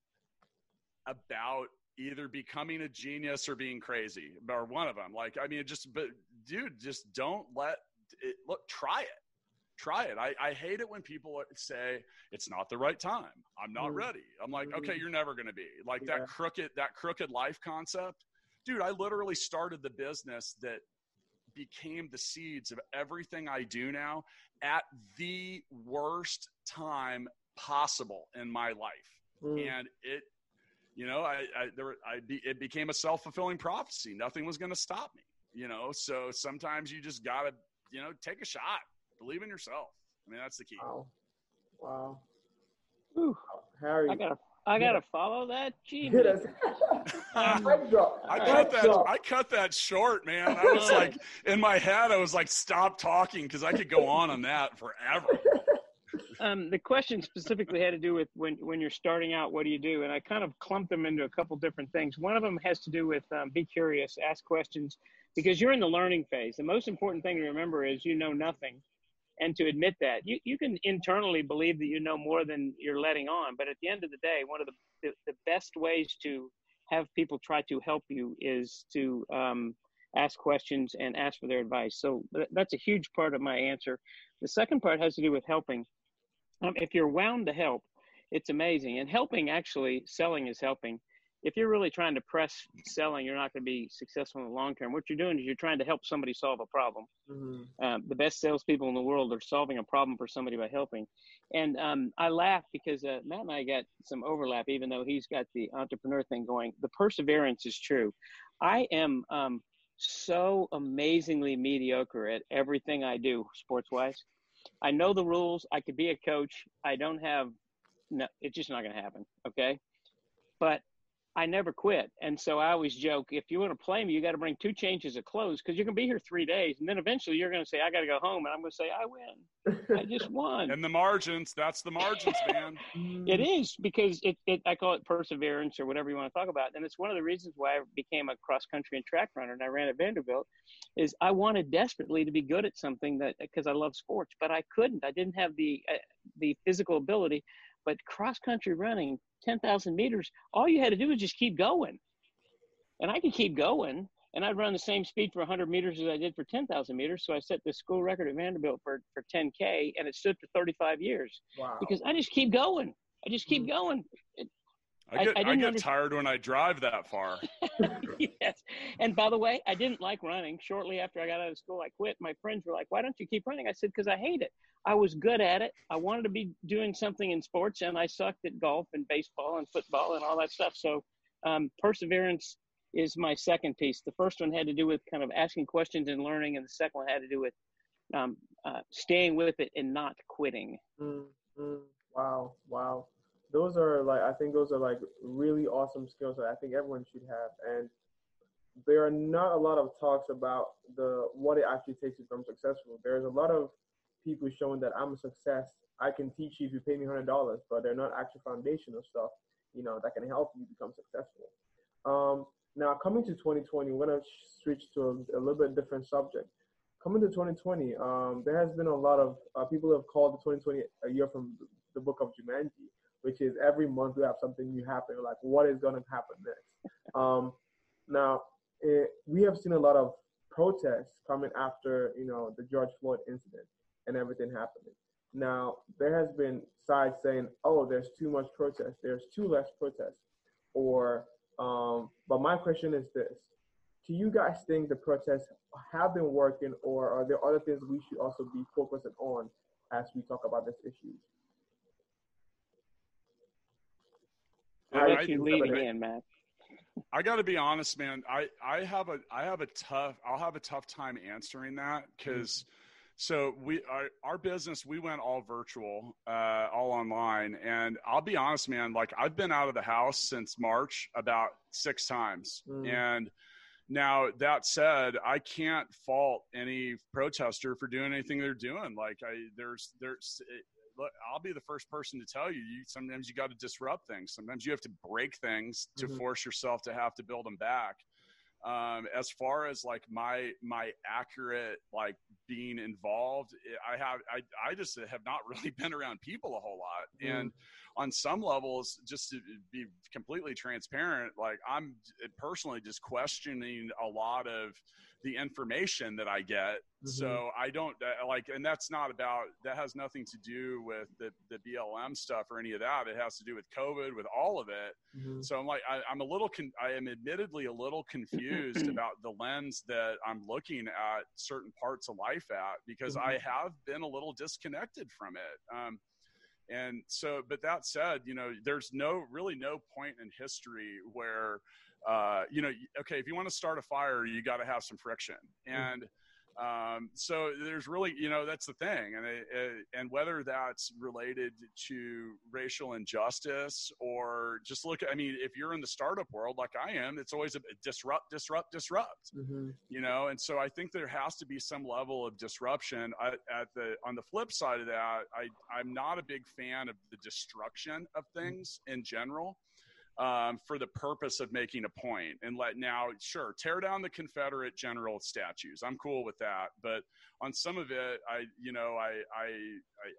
about either becoming a genius or being crazy or one of them like i mean just but dude just don't let it look try it try it. I, I hate it when people say it's not the right time. I'm not mm. ready. I'm like, okay, mm. you're never going to be like yeah. that crooked, that crooked life concept. Dude, I literally started the business that became the seeds of everything I do now at the worst time possible in my life. Mm. And it, you know, I, I, there, I be, it became a self fulfilling prophecy. Nothing was going to stop me, you know? So sometimes you just got to, you know, take a shot Believe in yourself. I mean, that's the key. Wow. Wow. Whew. Harry. I got a I gotta follow that. Gee, Yes. Um, I drop. I cut that. drop. I cut that short, man. I was like, in my head, I was like, stop talking because I could go on on that forever. <laughs> um, the question specifically had to do with when when you're starting out, what do you do? And I kind of clumped them into a couple different things. One of them has to do with um, be curious, ask questions, because you're in the learning phase. The most important thing to remember is you know nothing, and to admit that you you can internally believe that you know more than you're letting on, but at the end of the day, one of the the, the best ways to have people try to help you is to um, ask questions and ask for their advice. So that's a huge part of my answer. The second part has to do with helping. Um, if you're wound to help, it's amazing. And helping, actually, selling is helping. If you're really trying to press selling, you're not going to be successful in the long term. What you're doing is you're trying to help somebody solve a problem. Mhm. Um, the best salespeople in the world are solving a problem for somebody by helping. And um, I laugh because uh, Matt and I got some overlap, even though he's got the entrepreneur thing going. The perseverance is true. I am um, so amazingly mediocre at everything I do, sports wise. I know the rules. I could be a coach. I don't have, no, it's just not going to happen. Okay. But I never quit. And so I always joke if you want to play me, you got to bring two changes of clothes because you can be here three days. And then eventually you're going to say, I got to go home. And I'm going to say, I win. I just <laughs> won. And the margins, that's the margins, man. <laughs> It is because it, it I call it perseverance or whatever you want to talk about. And it's one of the reasons why I became a cross country and track runner and I ran at Vanderbilt is I wanted desperately to be good at something that because I love sports, but I couldn't. I didn't have the uh, the physical ability. But cross country running, 10,000 meters, all you had to do was just keep going. And I could keep going and I'd run the same speed for 100 meters as I did for 10,000 meters. So I set the school record at Vanderbilt for, for 10K and it stood for 35 years Wow. because I just keep going. I just keep mm. going. It- I I- get, I I, didn't get under- tired when I drive that far. <laughs> yes. And by the way, I didn't like running. Shortly after I got out of school, I quit. My friends were like, "Why don't you keep running?" I said, "Because I hate it. I was good at it. I wanted to be doing something in sports, and I sucked at golf and baseball and football and all that stuff." So, um, perseverance is my second piece. The first one had to do with kind of asking questions and learning, and the second one had to do with um, uh, staying with it and not quitting. Mm, mm, wow, wow. Those are like I think those are like really awesome skills that I think everyone should have. And there are not a lot of talks about the what it actually takes to become successful. There's a lot of people showing that I'm a success. I can teach you if you pay me hundred dollars, but they're not actually foundational stuff, you know, that can help you become successful. Um, now coming to 2020, we're gonna switch to a, a little bit different subject coming to 2020, um, there has been a lot of uh, people have called the 2020 a year from the book of Jumanji, which is every month we have something new happen. Like, what is going to happen next? <laughs> Um, now, it, we have seen a lot of protests coming after you know the George Floyd incident and everything happening. Now, there has been sides saying, "Oh, there's too much protest. There's too less protest," or um, but my question is this: Do you guys think the protests have been working, or are there other things we should also be focusing on as we talk about this issue? I'll let you lead I- again, Matt. I got to be honest, man. I I have a I have a tough I'll have a tough time answering that because so we our, our business we went all virtual, uh, all online, and I'll be honest, man. Like I've been out of the house since March about six times, Mm. and now that said, I can't fault any protester for doing anything they're doing. Like I there's there's look, I'll be the first person to tell you, you sometimes you got to disrupt things. Sometimes you have to break things to Mhm. force yourself to have to build them back. Um, as far as like my my accurate like being involved, I have I I just have not <laughs> really been around people a whole lot, Mhm. and on some levels, just to be completely transparent, like I'm personally just questioning a lot of the information that I get. Mhm. So I don't uh, like, and that's not about, that has nothing to do with the, the BLM stuff or any of that. It has to do with COVID, with all of it. Mhm. So I'm like, I, I'm a little, con- I am admittedly a little confused <clears throat> about the lens that I'm looking at certain parts of life at because I have been a little disconnected from it. Um, and so, but that said, you know, there's no really no point in history where, uh, you know, okay, if you want to start a fire, you got to have some friction. And Um, so there's really, you know, that's the thing, and it, it, and whether that's related to racial injustice or just look. I mean, if you're in the startup world like I am, it's always a disrupt, disrupt, disrupt. Mm-hmm. You know, and so I think there has to be some level of disruption. I, at the on the flip side of that, I I'm not a big fan of the destruction of things in general um, for the purpose of making a point and let now sure tear down the confederate general statues. I'm cool with that. But on some of it i you know i i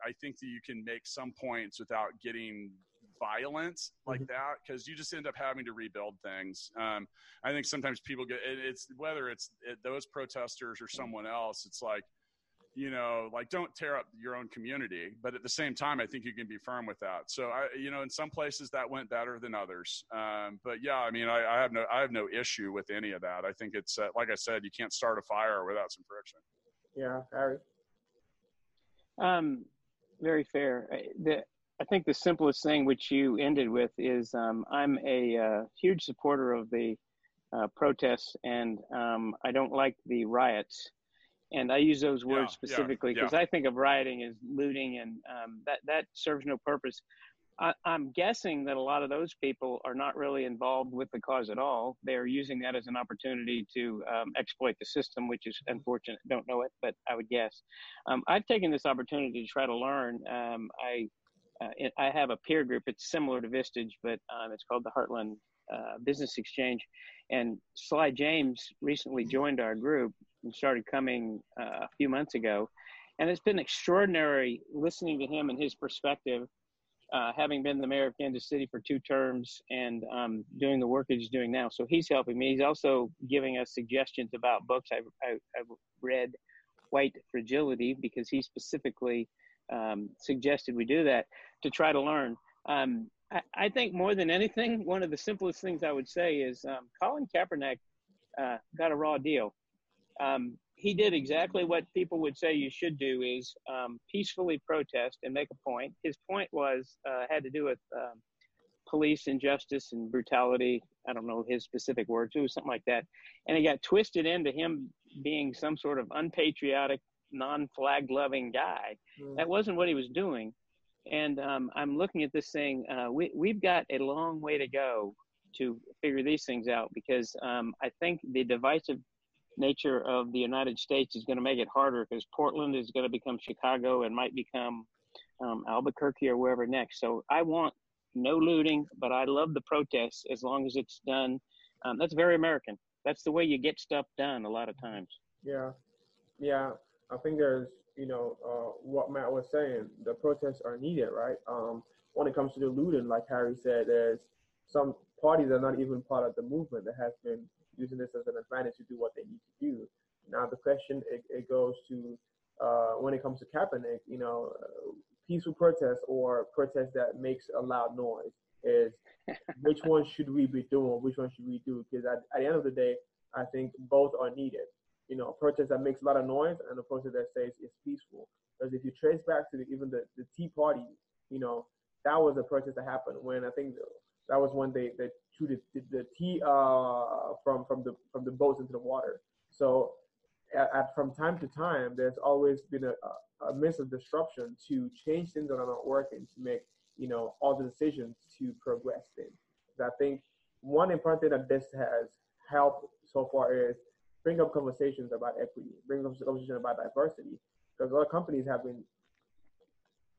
i think that you can make some points without getting violence like mm-hmm. that because you just end up having to rebuild things. Um, i think sometimes people get it's whether it's it, those protesters or someone else it's like you know, like don't tear up your own community. But at the same time, I think you can be firm with that. So I, you know, in some places that went better than others. Um, but yeah, I mean, I, I, have no, I have no issue with any of that. I think it's uh, like I said, you can't start a fire without some friction. Yeah, Harry. Um, very fair. The, I think the simplest thing which you ended with is um, I'm a uh, huge supporter of the uh, protests, and um, I don't like the riots and I use those words yeah, specifically because yeah, yeah. I think of rioting as looting, and um, that that serves no purpose. I, am guessing that a lot of those people are not really involved with the cause at all. They're using that as an opportunity to um, exploit the system, which is unfortunate. Don't know it, but I would guess. Um, I've taken this opportunity to try to learn. Um, I uh, I have a peer group. It's similar to Vistage, but um, it's called the Heartland uh, Business Exchange. And Sly James recently joined our group and started coming uh, a few months ago. And it's been extraordinary listening to him and his perspective, uh, having been the mayor of Kansas City for two terms and um, doing the work that he's doing now. So he's helping me. He's also giving us suggestions about books. I've, I, have read White Fragility because he specifically um, suggested we do that to try to learn. Um, I, I, think more than anything, one of the simplest things I would say is um, Colin Kaepernick uh, got a raw deal um, he did exactly what people would say you should do is um, peacefully protest and make a point. His point was uh, had to do with um, police injustice and brutality. I don't know his specific words. It was something like that, and it got twisted into him being some sort of unpatriotic, non-flag loving guy. Mm. That wasn't what he was doing. And um, I'm looking at this thing. Uh, we we've got a long way to go to figure these things out because um, I think the divisive nature of the United States is going to make it harder because Portland is going to become Chicago and might become um, Albuquerque or wherever next. So I want no looting, but I love the protests as long as it's done. Um, that's very American. That's the way you get stuff done a lot of times. Yeah, yeah. I think there's, you know, uh, what Matt was saying. The protests are needed, right? Um, when it comes to the looting, like Harry said, there's some parties that are not even part of the movement that has been using this as an advantage to do what they need to do. Now the question it, it goes to uh, when it comes to Kaepernick, you know, uh, peaceful protest or protest that makes a loud noise is <laughs> which one should we be doing? Which one should we do? Because at, at the end of the day, I think both are needed. You know, a protest that makes a lot of noise and a protest that says it's peaceful. Because if you trace back to the, even the, the Tea Party, you know, that was a protest that happened when I think that was when they, they the, the, the tea uh, from from the from the boats into the water. So at, at from time to time, there's always been a, a, a miss of disruption to change things that are not working to make you know all the decisions to progress things. I think one important thing that this has helped so far is bring up conversations about equity, bring up conversations about diversity, because a lot of companies have been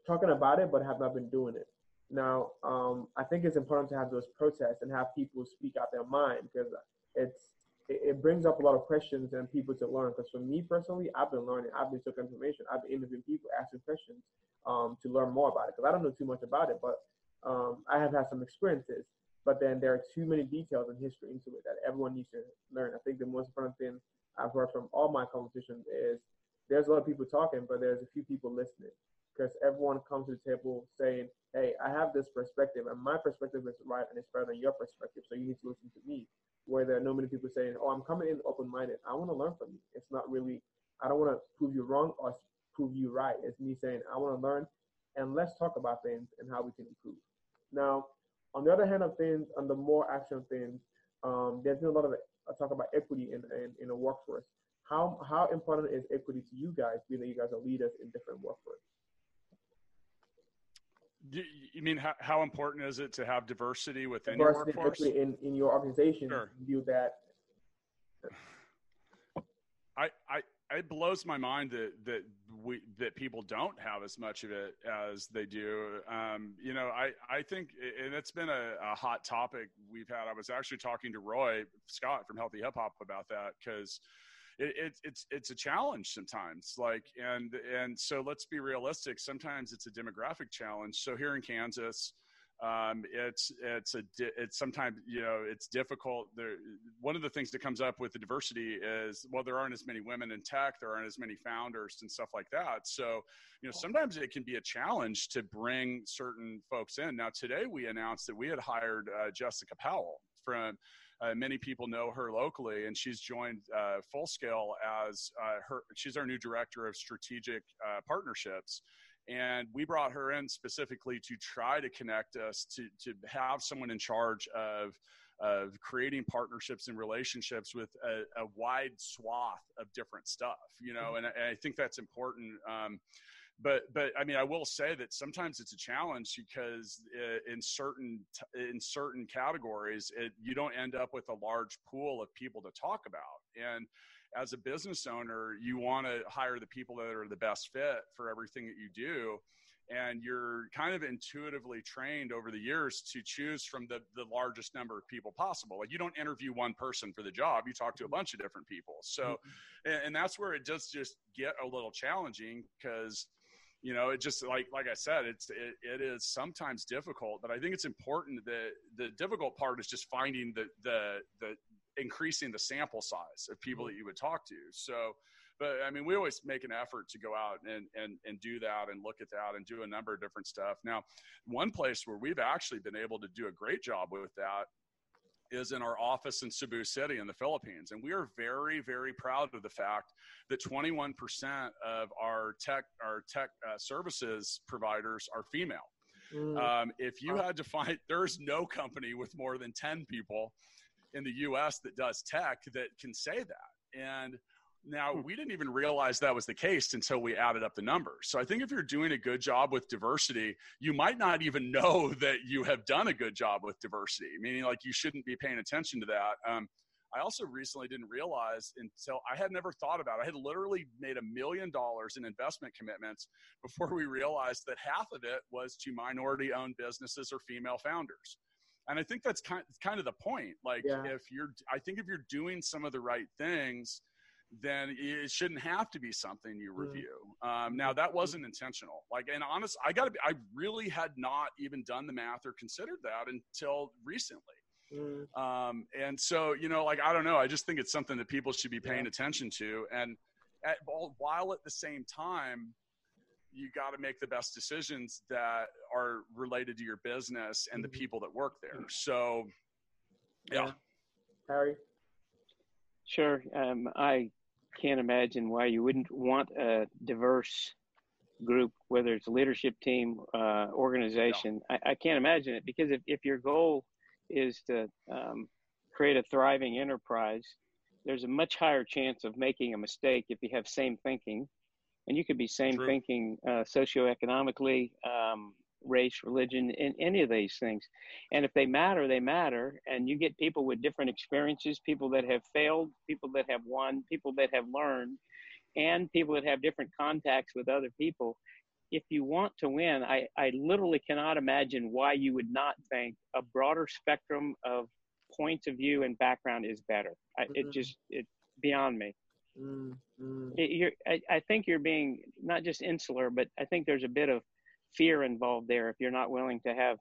talking about it but have not been doing it. Now, um, I think it's important to have those protests and have people speak out their mind because it's it, brings up a lot of questions and people to learn. Because for me personally, I've been learning. I've been taking information. I've been interviewing people, asking questions um, to learn more about it. Because I don't know too much about it, but um, I have had some experiences. But then there are too many details and history into it that everyone needs to learn. I think the most important thing I've heard from all my conversations is there's a lot of people talking, but there's a few people listening because everyone comes to the table saying, "Hey, I have this perspective, and my perspective is right, and it's better than your perspective. So you need to listen to me." Where there are no many people saying, "Oh, I'm coming in open-minded. I want to learn from you." It's not really. I don't want to prove you wrong or prove you right. It's me saying, "I want to learn, and let's talk about things and how we can improve." Now, on the other hand of things, on the more action things, um, there's been a lot of uh, talk about equity in, in, in the workforce. how how important is equity to you guys, being that you guys are leaders in different workforces? You mean how, how important is it to have diversity within diversity your workforce? in, in your organization, sure. you that. I, I, it blows my mind that that we that people don't have as much of it as they do. Um, you know, I I think, and it's been a, a, hot topic we've had. I was actually talking to Roy Scott from Healthy Hip Hop about that because it, it, it's it's a challenge sometimes like and and so let's be realistic sometimes it's a demographic challenge. So here in kansas um, it's it's a it's sometimes you know it's difficult. There one of the things that comes up with the diversity is well there aren't as many women in tech there aren't as many founders and stuff like that. So you know sometimes it can be a challenge to bring certain folks in. Now today we announced that we had hired uh, jessica powell from uh, many people know her locally, and she's joined uh, Full Scale as uh, her. She's our new director of strategic uh, partnerships, and we brought her in specifically to try to connect us to to have someone in charge of of creating partnerships and relationships with a, a wide swath of different stuff. You know, and, and I think that's important. Um, but but I mean, I will say that sometimes it's a challenge because uh, in certain in certain categories, it, you don't end up with a large pool of people to talk about. And as a business owner, you want to hire the people that are the best fit for everything that you do. And you're kind of intuitively trained over the years to choose from the, the largest number of people possible. Like you don't interview one person for the job, you talk to a bunch of different people. So, mm-hmm. and, and that's where it does just get a little challenging because you know it just like like i said it's it, it is sometimes difficult but i think it's important that the difficult part is just finding the the the increasing the sample size of people that you would talk to so but i mean we always make an effort to go out and and and do that and look at that and do a number of different stuff now one place where we've actually been able to do a great job with that is in our office in Cebu City in the Philippines. And we are very, very proud of the fact that 21% of our tech, our tech uh, services providers are female. Mm. Um, if you had to find, <laughs> there's no company with more than 10 people in the US that does tech that can say that. And now, hmm. we didn't even realize that was the case until we added up the numbers. So I think if you're doing a good job with diversity, you might not even <laughs> know that you have done a good job with diversity, meaning like you shouldn't be paying attention to that. Um, I also recently didn't realize until I had never thought about it. I had literally made a million dollars in investment commitments before we realized that half of it was to minority owned businesses or female founders. And I think that's kind, kind of the point. Like, yeah. if you're, I think if you're doing some of the right things, then it shouldn't have to be something you review. Um, now that wasn't intentional. Like, and honest, I got to be, I really had not even done the math or considered that until recently. Mm. Um, and so, you know, like, I don't know. I just think it's something that people should be paying yeah. attention to. And at, while at the same time, you got to make the best decisions that are related to your business and mm-hmm. the people that work there. Mm. So, yeah. yeah. Harry? Sure. Um, I can't imagine why you wouldn't want a diverse group, whether it's a leadership team, uh, organization. I, I, can't imagine it because if, if your goal is to um, create a thriving enterprise, there's a much higher chance of making a mistake if you have same thinking. And you could be same True. thinking uh, socioeconomically, um, race, religion, in any of these things. And if they matter, they matter. And you get people with different experiences, people that have failed, people that have won, people that have learned, and people that have different contacts with other people. If you want to win, I, I literally cannot imagine why you would not think a broader spectrum of points of view and background is better. I, mm-hmm. It just, it's beyond me. Mm-hmm. It, I, I think you're being not just insular, but I think there's a bit of fear involved there if you're not willing to have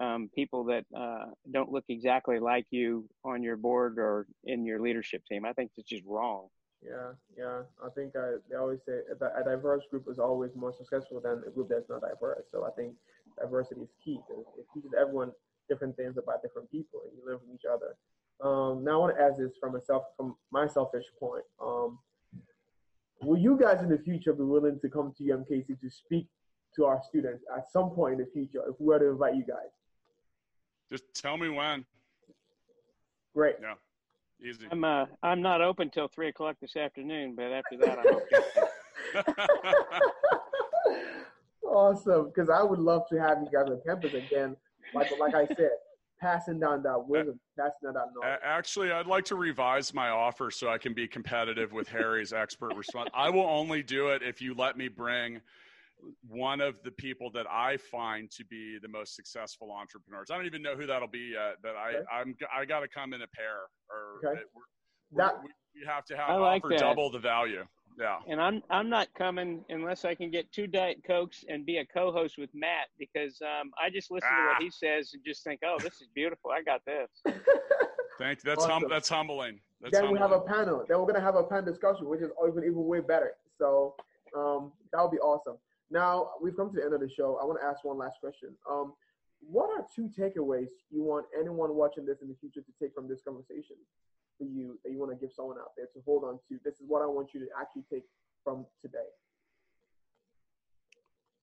um, people that uh, don't look exactly like you on your board or in your leadership team. I think it's just wrong. Yeah, yeah. I think I, they always say a, diverse group is always more successful than a group that's not diverse. So I think diversity is key because it teaches everyone different things about different people and you learn from each other. Um, now I want to ask this from a self, from my selfish point. Um, will you guys in the future be willing to come to UMKC to speak to our students at some point in the future if we were to invite you guys. Just tell me when. Great. Yeah. Easy. I'm uh, I'm not open till three o'clock this afternoon, but after that, I'm okay. <laughs> awesome, because I would love to have you guys on campus again. Like like I said, passing down that wisdom, passing down that knowledge. Actually, I'd like to revise my offer so I can be competitive with Harry's expert response. I will only do it if you let me bring one of the people that I find to be the most successful entrepreneurs. I don't even know who that'll be yet, but I okay. I'm I got to come in a pair or okay. we're, that, we have to have I like offer that. double the value. Yeah. And I'm I'm not coming unless I can get two diet cokes and be a co-host with Matt because um, I just listen ah. to what ah. he says and just think, oh, this is beautiful. I got this. <laughs> Thank you. That's awesome. hum- that's humbling. That's then humbling. we have a panel. Then we're gonna have a panel discussion, which is even even way better. So um, that would be awesome. Now we've come to the end of the show. I want to ask one last question. Um, what are two takeaways you want anyone watching this in the future to take from this conversation? for you that you want to give someone out there to hold on to? This is what I want you to actually take from today.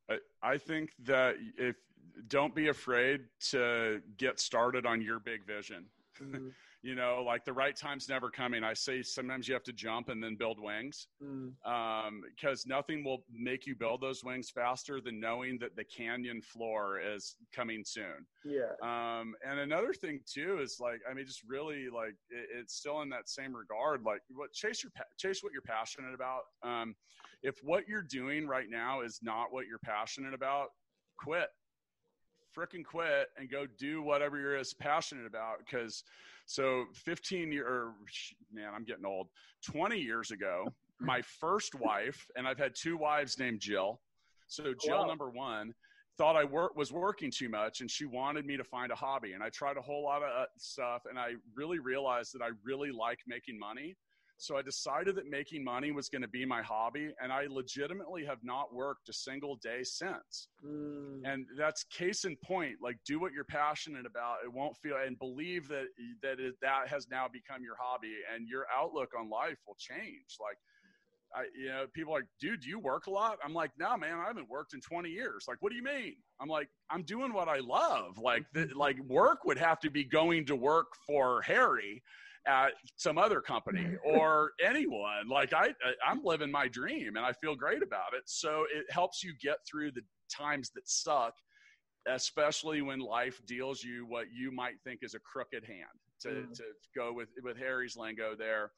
I, I think that if don't be afraid to get started on your big vision. Mm-hmm. <laughs> you know, like the right time's never coming. I say sometimes you have to jump and then build wings mm. um, because nothing will make you build those wings faster than knowing that the canyon floor is coming soon. Yeah. Um, and another thing too is like, I mean, just really like it, it's still in that same regard. Like, what chase your chase what you're passionate about. Um, if what you're doing right now is not what you're passionate about, quit freaking quit and go do whatever you're as passionate about because so 15 year or man i'm getting old. 20 years ago <laughs> my first wife and i've had two wives named jill. So jill wow. number one thought i wor- was working too much and she wanted me to find a hobby. And i tried a whole lot of uh, stuff and i really realized that i really like making money so I decided that making money was going to be my hobby, and I legitimately have not worked a single day since. Mm. And that's case in point. Like, do what you're passionate about. It won't feel, and believe that that it, that has now become your hobby, and your outlook on life will change. Like, I, you know, people are like, dude, do you work a lot? I'm like, no, man, I haven't worked in 20 years. Like, what do you mean? I'm like, I'm doing what I love. Like, the, like work would have to be going to work for Harry at some other company <laughs> or anyone. Like I, I'm living my dream and I feel great about it. So it helps you get through the times that suck, especially when life deals you what you might think is a crooked hand. To mm. to go with with Harry's lingo there.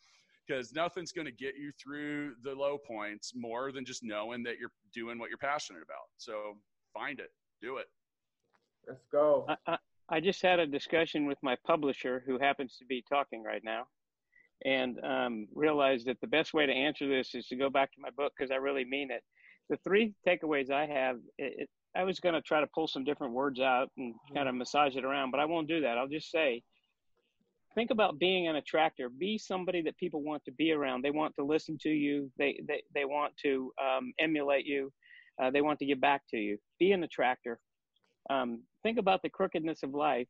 Because nothing's going to get you through the low points more than just knowing that you're doing what you're passionate about. So find it, do it. Let's go. I, I just had a discussion with my publisher, who happens to be talking right now, and um, realized that the best way to answer this is to go back to my book because I really mean it. The three takeaways I have, it, it, I was going to try to pull some different words out and kind of massage it around, but I won't do that. I'll just say, think about being an attractor. Be somebody that people want to be around. They want to listen to you. They they they want to um, emulate you. Uh, they want to give back to you. Be an attractor um, think about the crookedness of life,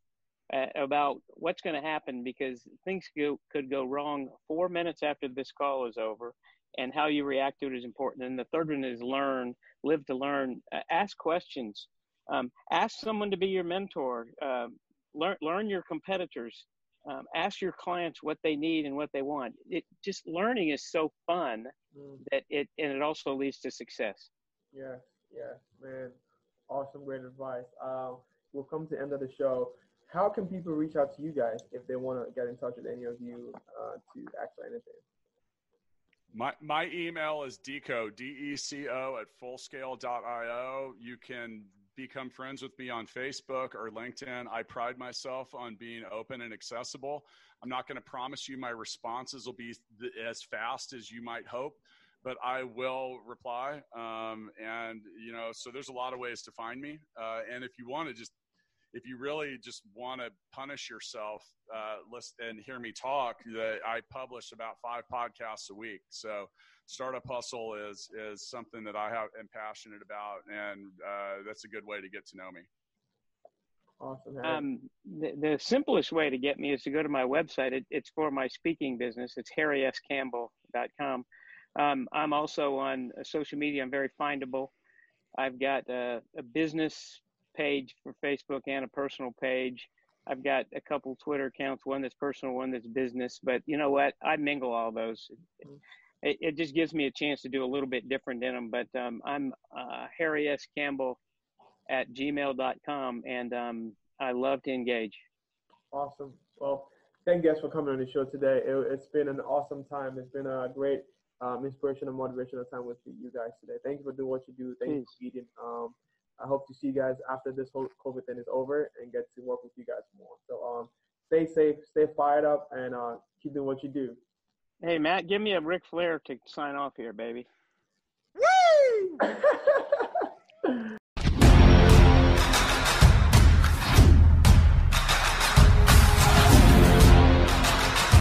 uh, about what's going to happen because things go, could go wrong four minutes after this call is over, and how you react to it is important. And the third one is learn, live to learn, uh, ask questions, um, ask someone to be your mentor, um, learn learn your competitors. Um, ask your clients what they need and what they want. It just learning is so fun mm. that it and it also leads to success. Yeah, yeah, man. Awesome, great advice. Um, we'll come to the end of the show. How can people reach out to you guys if they want to get in touch with any of you uh, to ask for anything? My, my email is deco, D-E-C-O at fullscale.io. You can become friends with me on Facebook or LinkedIn. I pride myself on being open and accessible. I'm not going to promise you my responses will be as fast as you might hope, but I will reply. Um, and you know, so there's a lot of ways to find me. Uh, and if you want to just, if you really just want to punish yourself, uh, listen and hear me talk, that I publish about five podcasts a week. So startup hustle is is something that I have am passionate about, and uh, that's a good way to get to know me. Awesome. Um, the, the, simplest way to get me is to go to my website. It, it's for my speaking business. It's harryscampbell.com. Um, I'm also on uh, social media. I'm very findable. I've got a, a, business page for Facebook and a personal page. I've got a couple Twitter accounts, one that's personal, one that's business. But you know what? I mingle all those. It, it just gives me a chance to do a little bit different in them. But um, I'm uh, Harry S. Campbell at gmail.com, and um, I love to engage. Awesome. Well, thank you guys for coming on the show today. It, has been an awesome time. It's been a great um, inspiration and motivational time with you guys today. Thank you for doing what you do. Thank Peace. you for eating. Um, I hope to see you guys after this whole COVID thing is over and get to work with you guys more. So um, stay safe, stay fired up, and uh, keep doing what you do. Hey, Matt, give me a Ric Flair to sign off here, baby. Woo! <laughs>